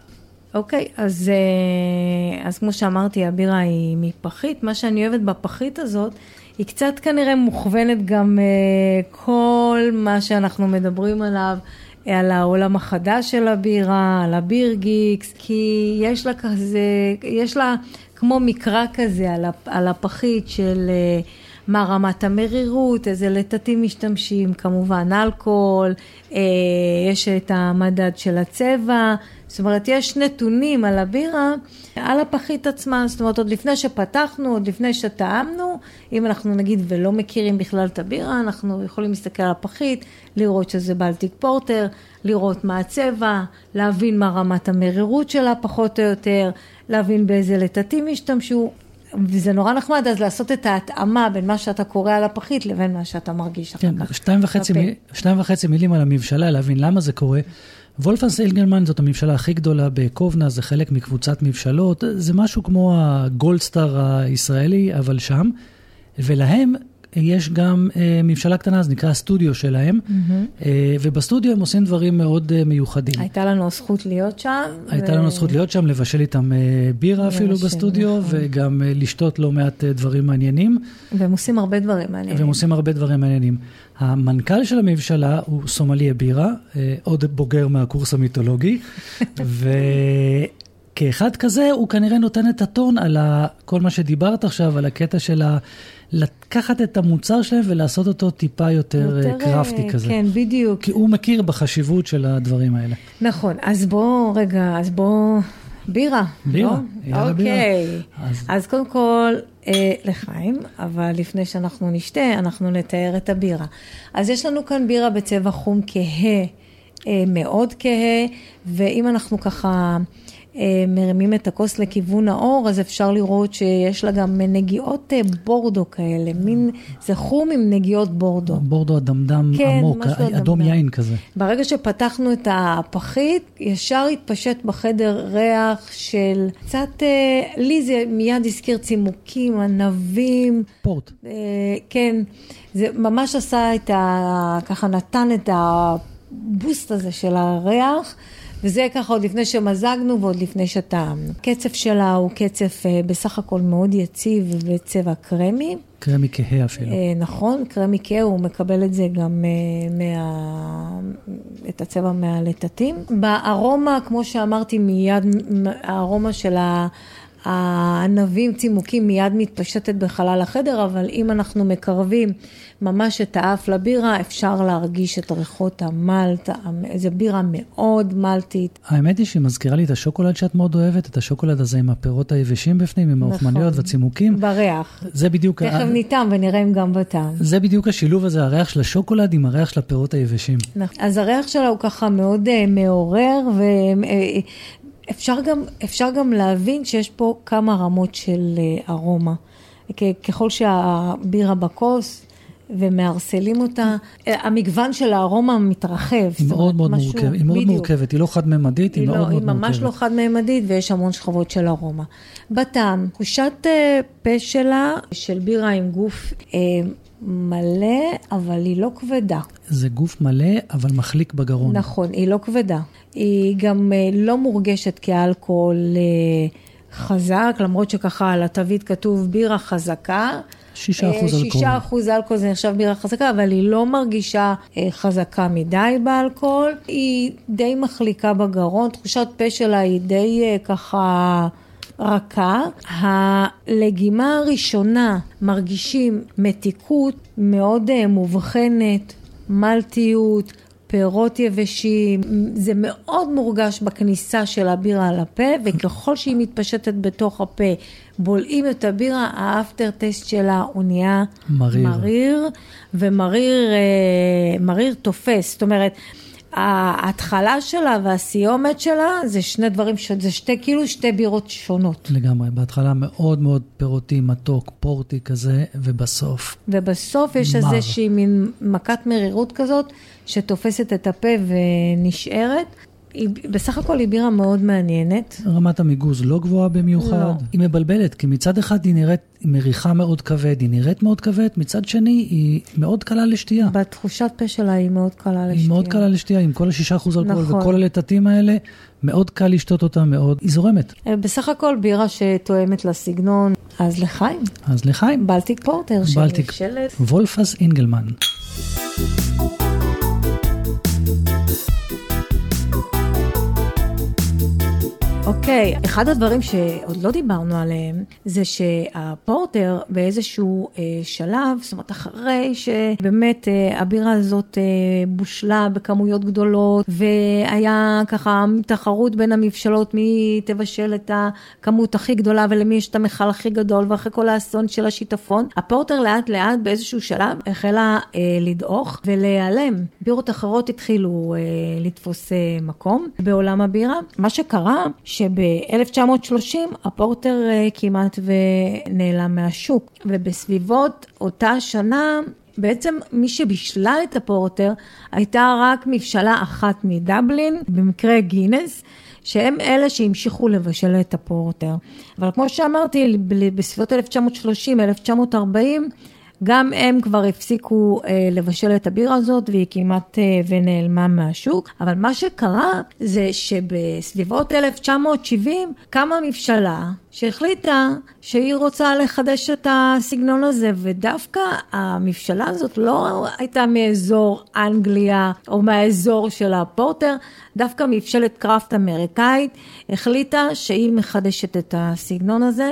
אוקיי, אז, אה, אז כמו שאמרתי, הבירה היא מפחית. מה שאני אוהבת בפחית הזאת, היא קצת כנראה מוכוונת גם אה, כל מה שאנחנו מדברים עליו. על העולם החדש של הבירה, על הביר גיקס, כי יש לה כזה, יש לה כמו מקרא כזה על הפחית של אה, מה רמת המרירות, איזה לטטים משתמשים, כמובן אלכוהול, יש את המדד של הצבע, זאת אומרת, יש נתונים על הבירה, על הפחית עצמה, זאת אומרת, עוד לפני שפתחנו, עוד לפני שטעמנו, אם אנחנו נגיד ולא מכירים בכלל את הבירה, אנחנו יכולים להסתכל על הפחית, לראות שזה בלטיק פורטר, לראות מה הצבע, להבין מה רמת המרירות שלה פחות או יותר, להבין באיזה לטטים השתמשו, וזה נורא נחמד אז לעשות את ההתאמה בין מה שאתה קורא על הפחית לבין מה שאתה מרגיש אחר כן, כך. שתיים וחצי מילים על המבשלה, להבין למה זה קורה. וולפנס אילגלמן זאת הממשלה הכי גדולה בקובנה, זה חלק מקבוצת מבשלות, זה משהו כמו הגולדסטאר הישראלי, אבל שם. ולהם יש גם uh, מבשלה קטנה, זה נקרא הסטודיו שלהם, mm-hmm. uh, ובסטודיו הם עושים דברים מאוד uh, מיוחדים. הייתה לנו זכות להיות שם. הייתה ו... לנו זכות להיות שם, לבשל איתם uh, בירה אפילו בסטודיו, נכון. וגם uh, לשתות לא מעט uh, דברים מעניינים. והם עושים הרבה דברים מעניינים. והם עושים הרבה דברים מעניינים. המנכ"ל של הממשלה הוא סומלי בירה, uh, עוד בוגר מהקורס המיתולוגי, <laughs> וכאחד כזה הוא כנראה נותן את הטון על כל מה שדיברת עכשיו, על הקטע של. לקחת את המוצר שלהם ולעשות אותו טיפה יותר, יותר קרפטי אה, כזה. כן, בדיוק. כי הוא מכיר בחשיבות של הדברים האלה. נכון, אז בוא, רגע, אז בוא, בירה. בירה, לא? יאללה אוקיי. בירה. אז... אז קודם כל, אה, לחיים, אבל לפני שאנחנו נשתה, אנחנו נתאר את הבירה. אז יש לנו כאן בירה בצבע חום כהה, אה, מאוד כהה, ואם אנחנו ככה... אה, מרימים את הכוס לכיוון האור, אז אפשר לראות שיש לה גם נגיעות אה, בורדו כאלה, מין, זה חום עם נגיעות בורדו. בורדו אדמדם כן, עמוק, אדום יין כזה. ברגע שפתחנו את הפחית, ישר התפשט בחדר ריח של קצת, אה, לי זה מיד הזכיר צימוקים, ענבים. פורט. כן, זה ממש עשה את ה... ככה נתן את הבוסט הזה של הריח. וזה ככה עוד לפני שמזגנו ועוד לפני שטעמנו. קצף שלה הוא קצף אה, בסך הכל מאוד יציב ובצבע קרמי. קרמי כהה אפילו. אה, נכון, קרמי כהה, הוא מקבל את זה גם אה, מה... את הצבע מהלטטים. בארומה, כמו שאמרתי מיד, הארומה של ה... הענבים צימוקים מיד מתפשטת בחלל החדר, אבל אם אנחנו מקרבים ממש את האף לבירה, אפשר להרגיש את ריחות המלט, זו בירה מאוד מלטית. האמת היא שהיא מזכירה לי את השוקולד שאת מאוד אוהבת, את השוקולד הזה עם הפירות היבשים בפנים, עם האוכמניות נכון, והצימוקים. בריח. זה בדיוק... תכף ה... ניתם ונראה אם גם בטעם. זה בדיוק השילוב הזה, הריח של השוקולד עם הריח של הפירות היבשים. נכון. אז הריח שלה הוא ככה מאוד uh, מעורר, ו... אפשר גם, אפשר גם להבין שיש פה כמה רמות של אה, ארומה. ככל שהבירה בכוס ומערסלים אותה, המגוון של הארומה מתרחב. היא מאוד מאוד משהו, מורכבת, היא מאוד בדיוק. מורכבת, היא לא חד-ממדית, היא, היא מאוד לא, מאוד מורכבת. היא ממש לא חד-ממדית ויש המון שכבות של ארומה. בטעם, תחושת אה, פה שלה, של בירה עם גוף אה, מלא, אבל היא לא כבדה. זה גוף מלא, אבל מחליק בגרון. נכון, היא לא כבדה. היא גם אה, לא מורגשת כאלכוהול חזק, למרות שככה על התווית כתוב בירה חזקה. שישה אחוז אלכוהול. שישה אחוז אלכוהול זה נחשב בירה חזקה, אבל היא לא מרגישה אה, חזקה מדי באלכוהול. היא די מחליקה בגרון, תחושת פה שלה היא די אה, ככה... רכה. הלגימה הראשונה מרגישים מתיקות מאוד אה, מובחנת, מלטיות, פירות יבשים, זה מאוד מורגש בכניסה של הבירה על הפה, וככל שהיא מתפשטת בתוך הפה, בולעים את הבירה, האפטר טסט שלה הוא נהיה מריר, מריר ומריר אה, מריר תופס, זאת אומרת, ההתחלה שלה והסיומת שלה זה שני דברים, זה שתי, כאילו שתי בירות שונות. לגמרי, בהתחלה מאוד מאוד פירותי, מתוק, פורטי כזה, ובסוף... ובסוף יש איזושהי מין מכת מרירות כזאת, שתופסת את הפה ונשארת. היא, בסך הכל היא בירה מאוד מעניינת. רמת המיגוז לא גבוהה במיוחד. לא. היא מבלבלת, כי מצד אחד היא נראית היא מריחה מאוד כבד, היא נראית מאוד כבד, מצד שני היא מאוד קלה לשתייה. בתחושת פה שלה היא מאוד קלה לשתייה. היא מאוד קלה לשתייה, עם כל השישה אחוז אלכוהול נכון. וכל הלטטים האלה, מאוד קל לשתות אותה, מאוד, היא זורמת. אה, בסך הכל בירה שתואמת לסגנון, אז לחיים. אז לחיים. בלטיק פורטר. בלטיק. וולפס אינגלמן. אוקיי, okay, אחד הדברים שעוד לא דיברנו עליהם, זה שהפורטר באיזשהו אה, שלב, זאת אומרת אחרי שבאמת אה, הבירה הזאת אה, בושלה בכמויות גדולות, והיה ככה תחרות בין המבשלות מי תבשל את הכמות הכי גדולה ולמי יש את המכל הכי גדול, ואחרי כל האסון של השיטפון, הפורטר לאט לאט באיזשהו שלב החלה אה, לדעוך ולהיעלם. בירות אחרות התחילו אה, לתפוס אה, מקום בעולם הבירה. מה שקרה, שב-1930 הפורטר אה, כמעט ונעלם מהשוק, ובסביבות אותה שנה בעצם מי שבישלה את הפורטר הייתה רק מבשלה אחת מדבלין, במקרה גינס. שהם אלה שהמשיכו לבשל את הפורטר. אבל כמו שאמרתי, בסביבות 1930-1940 גם הם כבר הפסיקו אה, לבשל את הבירה הזאת והיא כמעט אה, ונעלמה מהשוק, אבל מה שקרה זה שבסביבות 1970 קמה מבשלה שהחליטה שהיא רוצה לחדש את הסגנון הזה, ודווקא המבשלה הזאת לא הייתה מאזור אנגליה או מהאזור של הפורטר, דווקא מבשלת קראפט אמריקאית החליטה שהיא מחדשת את הסגנון הזה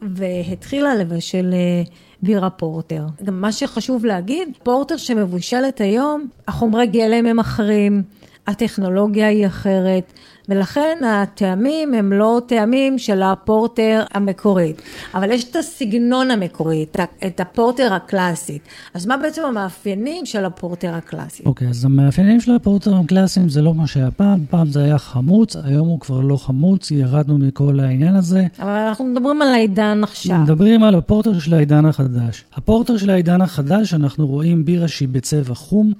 והתחילה לבשל אה, בירה פורטר. גם מה שחשוב להגיד, פורטר שמבושלת היום, החומרי גלם הם אחרים, הטכנולוגיה היא אחרת. ולכן הטעמים הם לא טעמים של הפורטר המקורית, אבל יש את הסגנון המקורי, את הפורטר הקלאסית. אז מה בעצם המאפיינים של הפורטר הקלאסי? אוקיי, okay, אז המאפיינים של הפורטר הקלאסיים זה לא מה שהיה פעם, פעם זה היה חמוץ, היום הוא כבר לא חמוץ, ירדנו מכל העניין הזה. אבל אנחנו מדברים על העידן עכשיו. מדברים על הפורטר של העידן החדש. הפורטר של העידן החדש, אנחנו רואים בירה שהיא בצבע חום.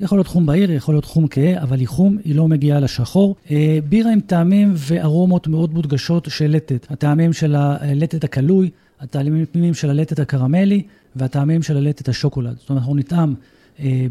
יכול להיות חום בהיר, יכול להיות חום כהה, אבל היא חום, היא לא מגיעה לשחור. אה, בירה עם טעמים וארומות מאוד מודגשות של לטת. הטעמים של הלטת הכלוי, הטעמים של הלטת הקרמלי והטעמים של הלטת השוקולד. זאת אומרת, אנחנו נטעם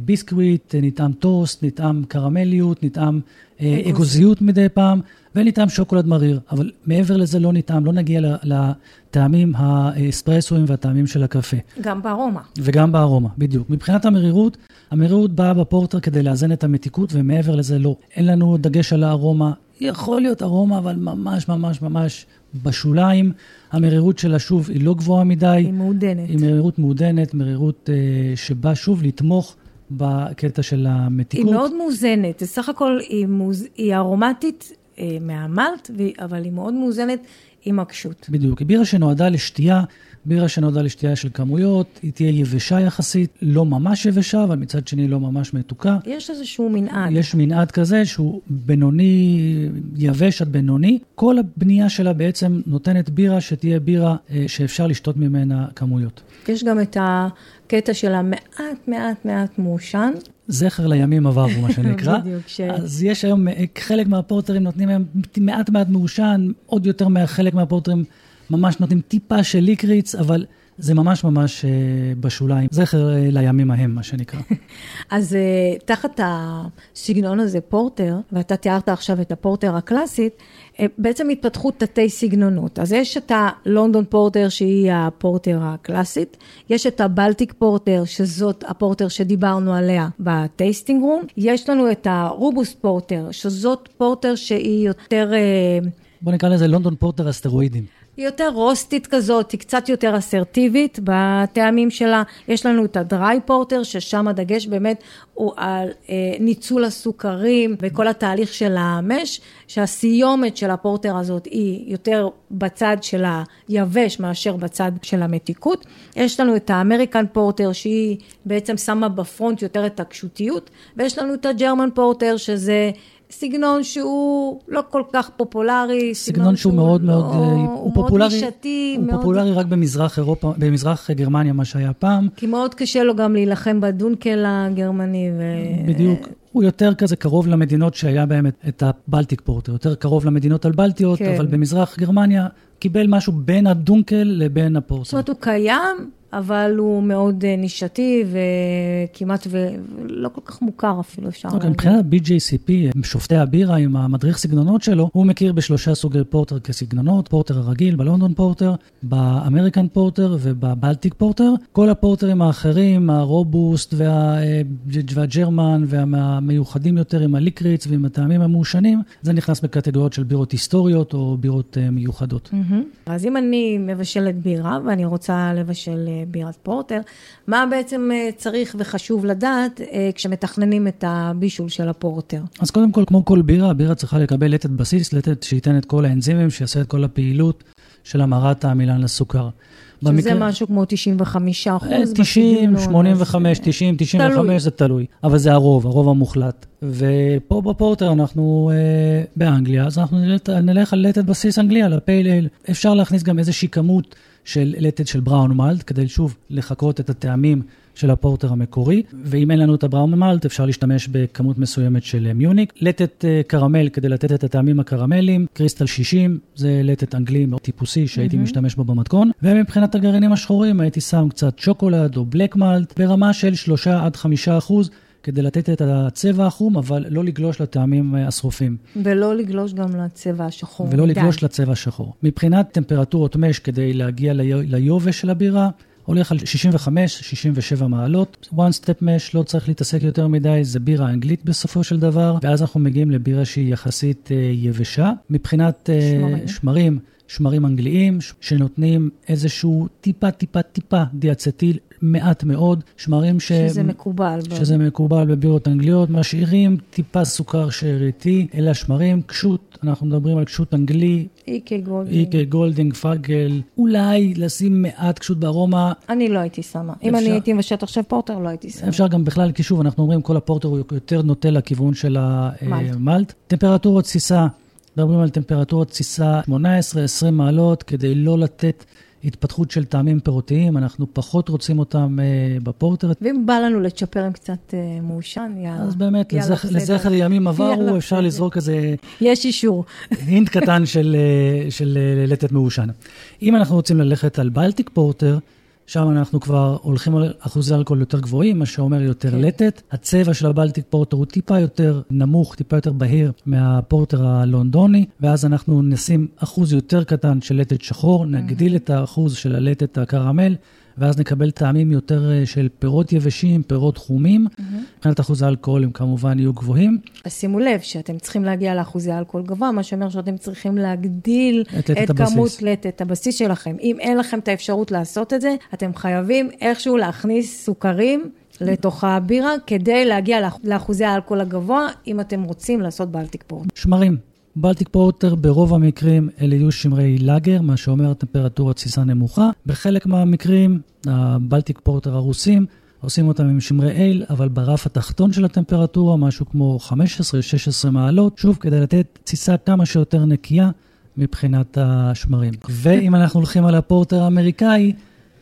ביסקוויט, נטעם טוסט, נטעם קרמליות, נטעם אה, אגוזיות מדי פעם, ונטעם שוקולד מריר. אבל מעבר לזה לא נטעם, לא נגיע לטעמים האספרסויים והטעמים של הקפה. גם בארומה. וגם בארומה, בדיוק. מבחינת המרירות, המרירות באה בפורטר כדי לאזן את המתיקות, ומעבר לזה לא. אין לנו דגש על הארומה. יכול להיות ארומה, אבל ממש ממש ממש בשוליים. המרירות שלה, שוב, היא לא גבוהה מדי. היא מעודנת. היא מרירות מעודנת, מרירות אה, שבאה שוב לתמוך בקטע של המתיקות. היא מאוד מאוזנת, בסך הכל היא, מוז... היא ארומטית אה, מהמלט, אבל היא מאוד מאוזנת עם עקשות. בדיוק, היא בירה שנועדה לשתייה בירה שנועדה לשתייה של כמויות, היא תהיה יבשה יחסית, לא ממש יבשה, אבל מצד שני לא ממש מתוקה. יש איזשהו מנעד. יש מנעד כזה שהוא בינוני, יבש עד בינוני. כל הבנייה שלה בעצם נותנת בירה שתהיה בירה אה, שאפשר לשתות ממנה כמויות. יש גם את הקטע של המעט מעט מעט מעושן. זכר לימים עברו, מה שנקרא. <laughs> בדיוק, ש- אז יש היום, אה, חלק מהפורטרים נותנים היום מעט מעט מעושן, עוד יותר מחלק מהפורטרים ממש נותנים טיפה של ליקריץ, אבל זה ממש ממש אה, בשוליים. זכר אה, לימים ההם, מה שנקרא. <laughs> אז אה, תחת הסגנון הזה, פורטר, ואתה תיארת עכשיו את הפורטר הקלאסית, בעצם התפתחו תתי סגנונות. אז יש את הלונדון פורטר, שהיא הפורטר הקלאסית, יש את הבלטיק פורטר, שזאת הפורטר שדיברנו עליה בטייסטינג רום, יש לנו את הרובוס פורטר, שזאת פורטר שהיא יותר... בוא נקרא לזה לונדון פורטר אסטרואידים. היא יותר רוסטית כזאת, היא קצת יותר אסרטיבית בטעמים שלה. יש לנו את הדריי פורטר, ששם הדגש באמת הוא על אה, ניצול הסוכרים וכל התהליך של המש, שהסיומת של הפורטר הזאת היא יותר בצד של היבש מאשר בצד של המתיקות. יש לנו את האמריקן פורטר, שהיא בעצם שמה בפרונט יותר את הקשותיות, ויש לנו את הג'רמן פורטר, שזה... סגנון שהוא לא כל כך פופולרי, סגנון שהוא מאוד לא, מאוד, אה, הוא הוא מאוד פופולרי, נישתי, הוא מאוד... פופולרי רק במזרח אירופה, במזרח גרמניה, מה שהיה פעם. כי מאוד קשה לו גם להילחם בדונקל הגרמני. ו... בדיוק. הוא יותר כזה קרוב למדינות שהיה בהם את, את הבלטיק פורטר, יותר קרוב למדינות הבלטיות, כן. אבל במזרח גרמניה קיבל משהו בין הדונקל לבין הפורטר. זאת אומרת, הוא קיים, אבל הוא מאוד אה, נישתי וכמעט ולא כל כך מוכר אפילו, אפשר אוקיי, להגיד. מבחינת ה-BJCP, שופטי הבירה עם המדריך סגנונות שלו, הוא מכיר בשלושה סוגי פורטר כסגנונות, פורטר הרגיל, בלונדון פורטר, באמריקן פורטר ובבלטיק פורטר. כל הפורטרים האחרים, הרובוסט וה, והג'רמן והמיוחדים יותר עם הליקריץ ועם הטעמים המעושנים, זה נכנס בקטגוריות של בירות היסטוריות או בירות אה, מיוחדות. מהמם. אז אם אני מבשלת בירה ואני רוצה לבשל אה, בירת פורטר, מה בעצם אה, צריך וחשוב לדעת אה, כשמתכננים את הבישול של הפורטר? אז קודם כל, כמו כל בירה, הבירה צריכה לקבל לטת בסיס, לטת שייתן את כל האנזימים, שיעשה את כל הפעילות של המרת העמילן לסוכר. שזה משהו כמו 95 אחוז. אה, 90, 85, 90, 95, תלוי. זה תלוי. אבל זה הרוב, הרוב המוחלט. ופה בפורטר אנחנו אה, באנגליה, אז אנחנו נלך, נלך על לטת בסיס אנגליה, לפייל אייל. אפשר להכניס גם איזושהי כמות של לטת של בראון מלט, כדי שוב לחקות את הטעמים של הפורטר המקורי, ואם אין לנו את הבראון מלט, אפשר להשתמש בכמות מסוימת של מיוניק. לטת אה, קרמל כדי לתת את הטעמים הקרמליים, קריסטל 60, זה לטת אנגלי מאוד טיפוסי שהייתי mm-hmm. משתמש בו במתכון. ומבחינת הגרעינים השחורים הייתי שם קצת שוקולד או בלק מלט ברמה של 3 עד 5 אחוז. כדי לתת את הצבע החום, אבל לא לגלוש לטעמים אה, השרופים. ולא לגלוש גם לצבע השחור. ולא מדי. לגלוש לצבע השחור. מבחינת טמפרטורות mash, כדי להגיע לי- ליובש של הבירה, הולך על 65-67 מעלות. one step mash, לא צריך להתעסק יותר מדי, זה בירה אנגלית בסופו של דבר, ואז אנחנו מגיעים לבירה שהיא יחסית אה, יבשה. מבחינת אה, שמרים. שמרים, שמרים אנגליים, שנותנים איזשהו טיפה, טיפה, טיפה דיאצטיל, מעט מאוד, שמרים ש... שזה מקובל. ב- שזה מקובל בבירות אנגליות, משאירים טיפה סוכר שאריתי, אלה השמרים, כשות, אנחנו מדברים על כשות אנגלי, EK Golding. EK, Golding, Fuggle, אולי לשים מעט כשות בארומה, אני לא הייתי שמה. אם אפשר- אני הייתי מבשלת עכשיו פורטר, לא הייתי שמה. אפשר גם בכלל, כי שוב, אנחנו אומרים, כל הפורטר הוא יותר נוטה לכיוון של מלט. המלט. טמפרטורות תסיסה, מדברים על טמפרטורות תסיסה 18-20 מעלות, כדי לא לתת התפתחות של טעמים פירותיים, אנחנו פחות רוצים אותם אה, בפורטר. ואם בא לנו לצ'פר עם קצת אה, מעושן, יאללה. אז באמת, יאללה, בסדר. לזכר ימים עברו, אפשר. לזרוק איזה יש אישור. הינט קטן של, אה, של אה, לטת מעושן. אם אנחנו רוצים ללכת על בלטיק פורטר, שם אנחנו כבר הולכים על אחוזי אלכוהול יותר גבוהים, מה שאומר יותר כן. לטת. הצבע של הבלטיק פורטר הוא טיפה יותר נמוך, טיפה יותר בהיר מהפורטר הלונדוני, ואז אנחנו נשים אחוז יותר קטן של לטת שחור, נגדיל את האחוז של הלטת הקרמל. ואז נקבל טעמים יותר אה, של פירות יבשים, פירות חומים. מבחינת אחוז האלכוהול הם כמובן יהיו גבוהים. אז שימו לב שאתם צריכים להגיע לאחוזי אלכוהול גבוה, מה שאומר שאתם צריכים להגדיל את את הבסיס. כמות לטת הבסיס שלכם. אם אין לכם את האפשרות לעשות את זה, אתם חייבים איכשהו להכניס סוכרים לתוך הבירה, כדי להגיע לאח- לאחוזי האלכוהול הגבוה, אם אתם רוצים לעשות בלטיק פורט. שמרים. בלטיק פורטר ברוב המקרים אלה יהיו שמרי לאגר, מה שאומר טמפרטורת תסיסה נמוכה. בחלק מהמקרים, הבלטיק פורטר הרוסים, עושים אותם עם שמרי אייל, אבל ברף התחתון של הטמפרטורה, משהו כמו 15-16 מעלות, שוב, כדי לתת תסיסה כמה שיותר נקייה מבחינת השמרים. ואם אנחנו הולכים על הפורטר האמריקאי,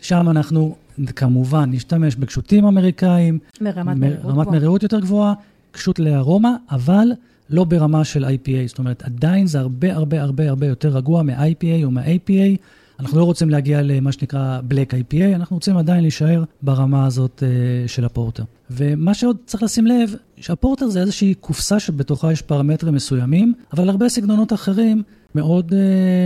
שם אנחנו כמובן נשתמש בקשוטים אמריקאים, מרמת גבוהה. מהירות יותר גבוהה, קשות לארומה, אבל לא ברמה של IPA. זאת אומרת, עדיין זה הרבה הרבה הרבה הרבה יותר רגוע מ-IPA או מה-APA. אנחנו לא רוצים להגיע למה שנקרא Black IPA, אנחנו רוצים עדיין להישאר ברמה הזאת uh, של הפורטר. ומה שעוד צריך לשים לב, שהפורטר זה איזושהי קופסה שבתוכה יש פרמטרים מסוימים, אבל הרבה סגנונות אחרים מאוד uh,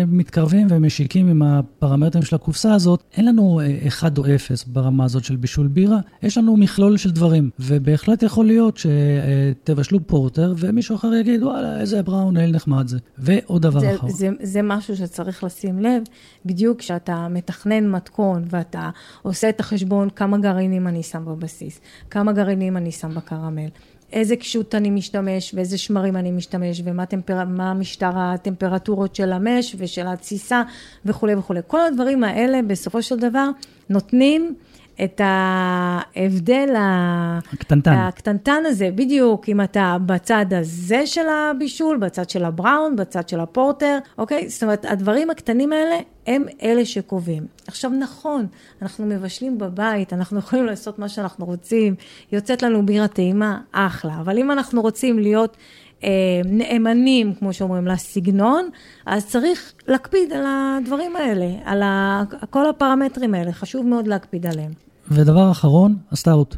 מתקרבים ומשיקים עם הפרמטרים של הקופסה הזאת. אין לנו uh, אחד או אפס ברמה הזאת של בישול בירה, יש לנו מכלול של דברים, ובהחלט יכול להיות שתבשלו פורטר ומישהו אחר יגיד, וואלה, איזה בראון אל נחמד זה. ועוד דבר זה, אחר. זה, זה משהו שצריך לשים לב, בדיוק כשאתה מתכנן מתכון ואתה עושה את החשבון כמה גרעינים אני שם בבסיס, כמה גרעינים אני שם בקרמל, איזה קשות אני משתמש ואיזה שמרים אני משתמש ומה טמפר... משטר הטמפרטורות של המש ושל התסיסה וכולי וכולי. כל הדברים האלה בסופו של דבר נותנים את ההבדל הקטנטן. הקטנטן הזה, בדיוק, אם אתה בצד הזה של הבישול, בצד של הבראון, בצד של הפורטר, אוקיי? זאת אומרת, הדברים הקטנים האלה הם אלה שקובעים. עכשיו, נכון, אנחנו מבשלים בבית, אנחנו יכולים לעשות מה שאנחנו רוצים, יוצאת לנו בירה טעימה, אחלה, אבל אם אנחנו רוצים להיות... אה, נאמנים, כמו שאומרים, לסגנון, אז צריך להקפיד על הדברים האלה, על. כל הפרמטרים האלה, חשוב מאוד להקפיד עליהם. ודבר אחרון, הסטאוט.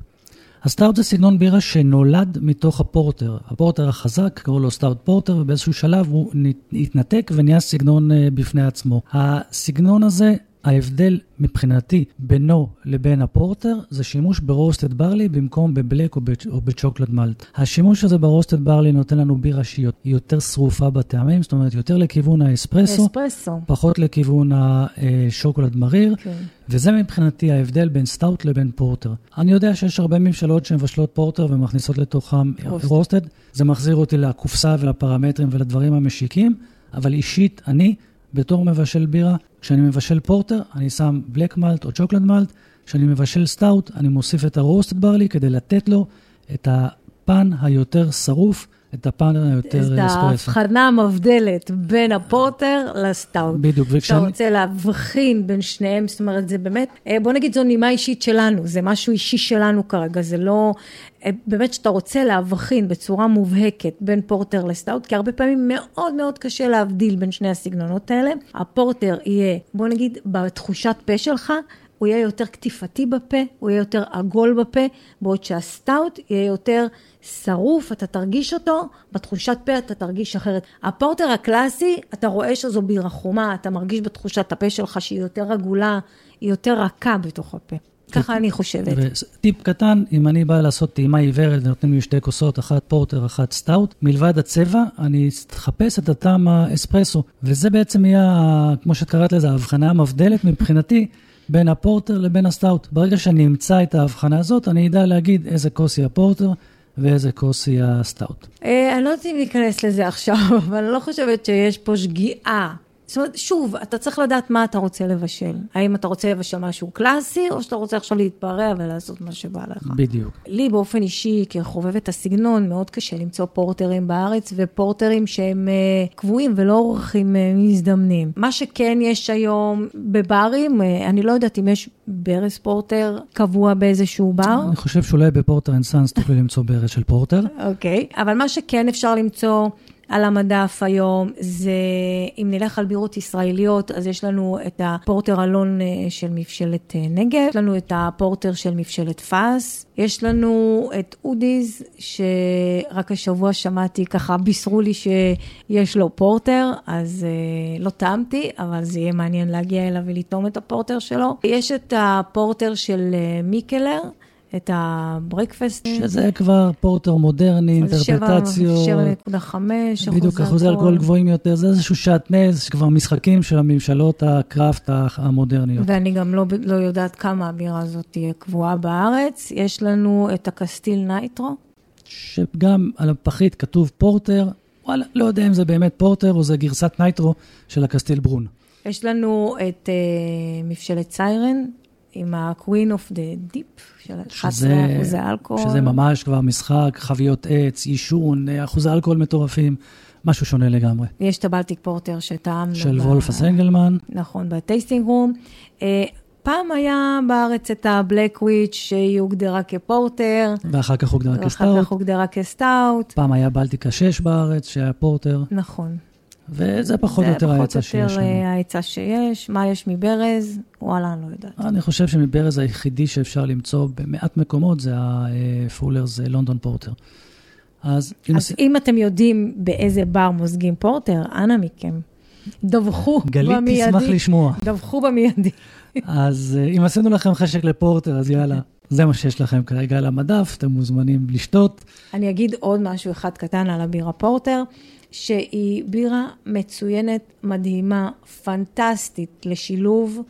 הסטאוט זה סגנון בירה שנולד מתוך הפורטר. הפורטר החזק, קראו לו סטאוט פורטר, ובאיזשהו שלב הוא התנתק ונהיה סגנון אה, בפני עצמו. הסגנון הזה, ההבדל מבחינתי בינו לבין הפורטר, זה שימוש ב roasted barley במקום ב black או, בצ'- או ב chocolate malt. השימוש הזה ב roasted barley נותן לנו בירה שהיא יותר שרופה בטעמים, זאת אומרת יותר לכיוון האספרסו. אספרסו. פחות לכיוון השוקולד מריר, כן. וזה מבחינתי ההבדל בין סטאוט לבין פורטר. אני יודע שיש הרבה מבשלות שמבשלות פורטר ומכניסות לתוכם roasted. roasted, זה מחזיר אותי לקופסה ולפרמטרים ולדברים המשיקים, אבל אישית, אני, בתור מבשל בירה, כשאני מבשל פורטר, אני שם black malt או chocolate malt, כשאני מבשל סטאוט, אני מוסיף את ה roasted barley כדי לתת לו את הפן היותר שרוף, את הפן היותר את אספרסו. ההבחנה המבדלת בין הפורטר לסטאוט. בדיוק, וכשאני... רוצה להבחין בין שניהם, זאת אומרת, זה באמת, אה, בוא נגיד זו נימה אישית שלנו, זה משהו אישי שלנו כרגע, זה לא, אה, באמת שאתה רוצה להבחין בצורה מובהקת בין פורטר לסטאוט, כי הרבה פעמים מאוד מאוד קשה להבדיל בין שני הסגנונות האלה. הפורטר יהיה, בוא נגיד, בתחושת פה שלך, הוא יהיה יותר קטיפתי בפה, הוא יהיה יותר עגול בפה, בעוד שהסטאוט יהיה יותר שרוף, אתה תרגיש אותו, בתחושת פה אתה תרגיש אחרת. הפורטר הקלאסי, אתה רואה שזו בירה חומה, אתה מרגיש בתחושת הפה שלך שהיא יותר עגולה, היא יותר רכה בתוך הפה. ככה אני חושבת. וטיפ קטן, אם אני בא לעשות טעימה עיוורת ונותנים לי שתי כוסות, אחת פורטר, אחת סטאוט, מלבד הצבע, אני אחפש את הטעם האספרסו, וזה בעצם יהיה, כמו שאת קראת לזה, ההבחנה המבדלת מבחינתי. בין הפורטר לבין הסטאוט. ברגע שאני אמצא את ההבחנה הזאת, אני אדע להגיד איזה כוס היא הפורטר ואיזה כוס היא הסטאוט. אה, אני לא יודעת אם ניכנס לזה עכשיו, <laughs> אבל אני לא חושבת שיש פה שגיאה. זאת אומרת, שוב, אתה צריך לדעת מה אתה רוצה לבשל. האם אתה רוצה לבשל משהו קלאסי, או שאתה רוצה עכשיו להתפרע ולעשות מה שבא לך. בדיוק. לי באופן אישי, כחובבת הסגנון, מאוד קשה למצוא פורטרים בארץ, ופורטרים שהם uh, קבועים ולא אורחים uh, מזדמנים. מה שכן יש היום בברים, uh, אני לא יודעת אם יש ברז פורטר קבוע באיזשהו בר. אני חושב שאולי בפורטר אנד סאנס תוכלי למצוא ברז של פורטר. אוקיי, אבל מה שכן אפשר למצוא על המדף היום זה, אם נלך על בירות ישראליות, אז יש לנו את הפורטר אלון אה, של מבשלת אה, נגב, יש לנו את הפורטר של מבשלת פאס, יש לנו את אודי'ז, שרק השבוע שמעתי, ככה בישרו לי שיש לו פורטר, אז אה, לא טעמתי, אבל זה יהיה מעניין להגיע אליו ולטעום את הפורטר שלו. יש את הפורטר של מיקלר. את ה Breakfast. שזה כבר פורטר מודרני, אינטרפרטציות. 7.5, בדיוק, אחוזי אלכוהול גבוהים יותר, זה איזשהו שעטנז, שכבר משחקים של המבשלות ה craft המודרניות. ואני גם לא, לא יודעת כמה הבירה הזאת תהיה קבועה בארץ. יש לנו את הקסטיל ניטרו. שגם על הפחית כתוב פורטר, וואלה, לא יודע אם זה באמת פורטר או זה גרסת nitro של הקסטיל ברון. יש לנו את uh, מבשלת סיירן עם ה-Queen of the Deep, של 11 אחוזי אלכוהול. שזה ממש כבר משחק, חביות עץ, עישון, אחוזי אלכוהול מטורפים, משהו שונה לגמרי. יש את הבלטיק פורטר שטעמנו. של ב... וולפס אנגלמן. נכון, ב tasting room. Uh, פעם היה בארץ את הבלק וויץ' שהיא הוגדרה כפורטר. ואחר כך הוגדרה כסטאוט. ואחר כך הוגדרה כסטאוט. פעם היה בלטיקה 6 בארץ, שהיה פורטר. נכון. וזה פחות או יותר ההיצע שיש לנו. זה פחות או יותר ההיצע שיש. מה יש מברז? וואלה, אני לא יודעת. אני חושב שמברז היחידי שאפשר למצוא במעט מקומות זה הפולרס לונדון פורטר. אז, אם, אז אם אתם יודעים באיזה בר מוזגים פורטר, אנא מכם, דווחו גלית במיידי. גלית תשמח לשמוע. דווחו במיידי. אז אה, אם עשינו לכם חשק לפורטר, אז יאללה, <laughs> זה מה שיש לכם כרגע על המדף, אתם מוזמנים לשתות. אני אגיד עוד משהו אחד קטן על הבירה פורטר, שהיא בירה מצוינת, מדהימה, פנטסטית לשילוב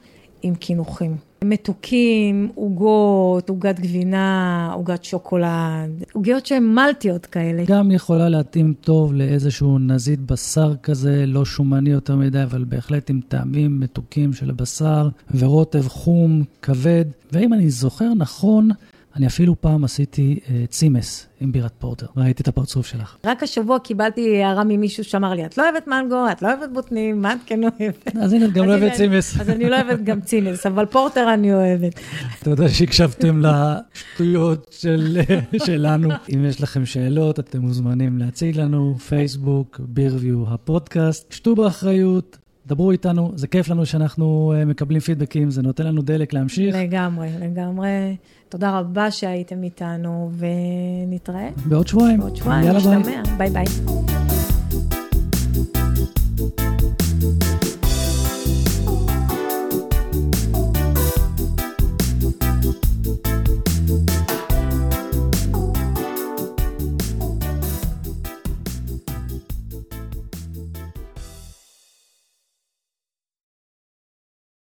עם קינוחים. מתוקים, עוגות, עוגת גבינה, עוגת שוקולד, עוגיות שהן מלטיות כאלה. גם יכולה להתאים טוב לאיזשהו נזית בשר כזה, לא שומני יותר מדי, אבל בהחלט עם טעמים מתוקים של הבשר, ורוטב חום, כבד. ואם אני זוכר נכון, אני אפילו פעם עשיתי אה, צימס עם בירת פורטר, ראיתי את הפרצוף שלך. רק השבוע קיבלתי הערה ממישהו שאמר לי, את לא אוהבת מנגו, את לא אוהבת בוטנים, מה את כן אוהבת? אז הנה, את גם לא אוהבת צימס. אז אני לא אוהבת גם צימס, אבל פורטר אני אוהבת. תודה שהקשבתם לשטויות של, שלנו. אם יש לכם שאלות, אתם מוזמנים להציג לנו, פייסבוק, בירביו, הפודקאסט. שתו באחריות, דברו איתנו, זה כיף לנו שאנחנו אה, מקבלים פידבקים, זה נותן לנו דלק להמשיך. לגמרי, לגמרי. תודה רבה שהייתם איתנו, ונתראה. בעוד שבועיים. בעוד שבועיים, נשתמע. ביי ביי.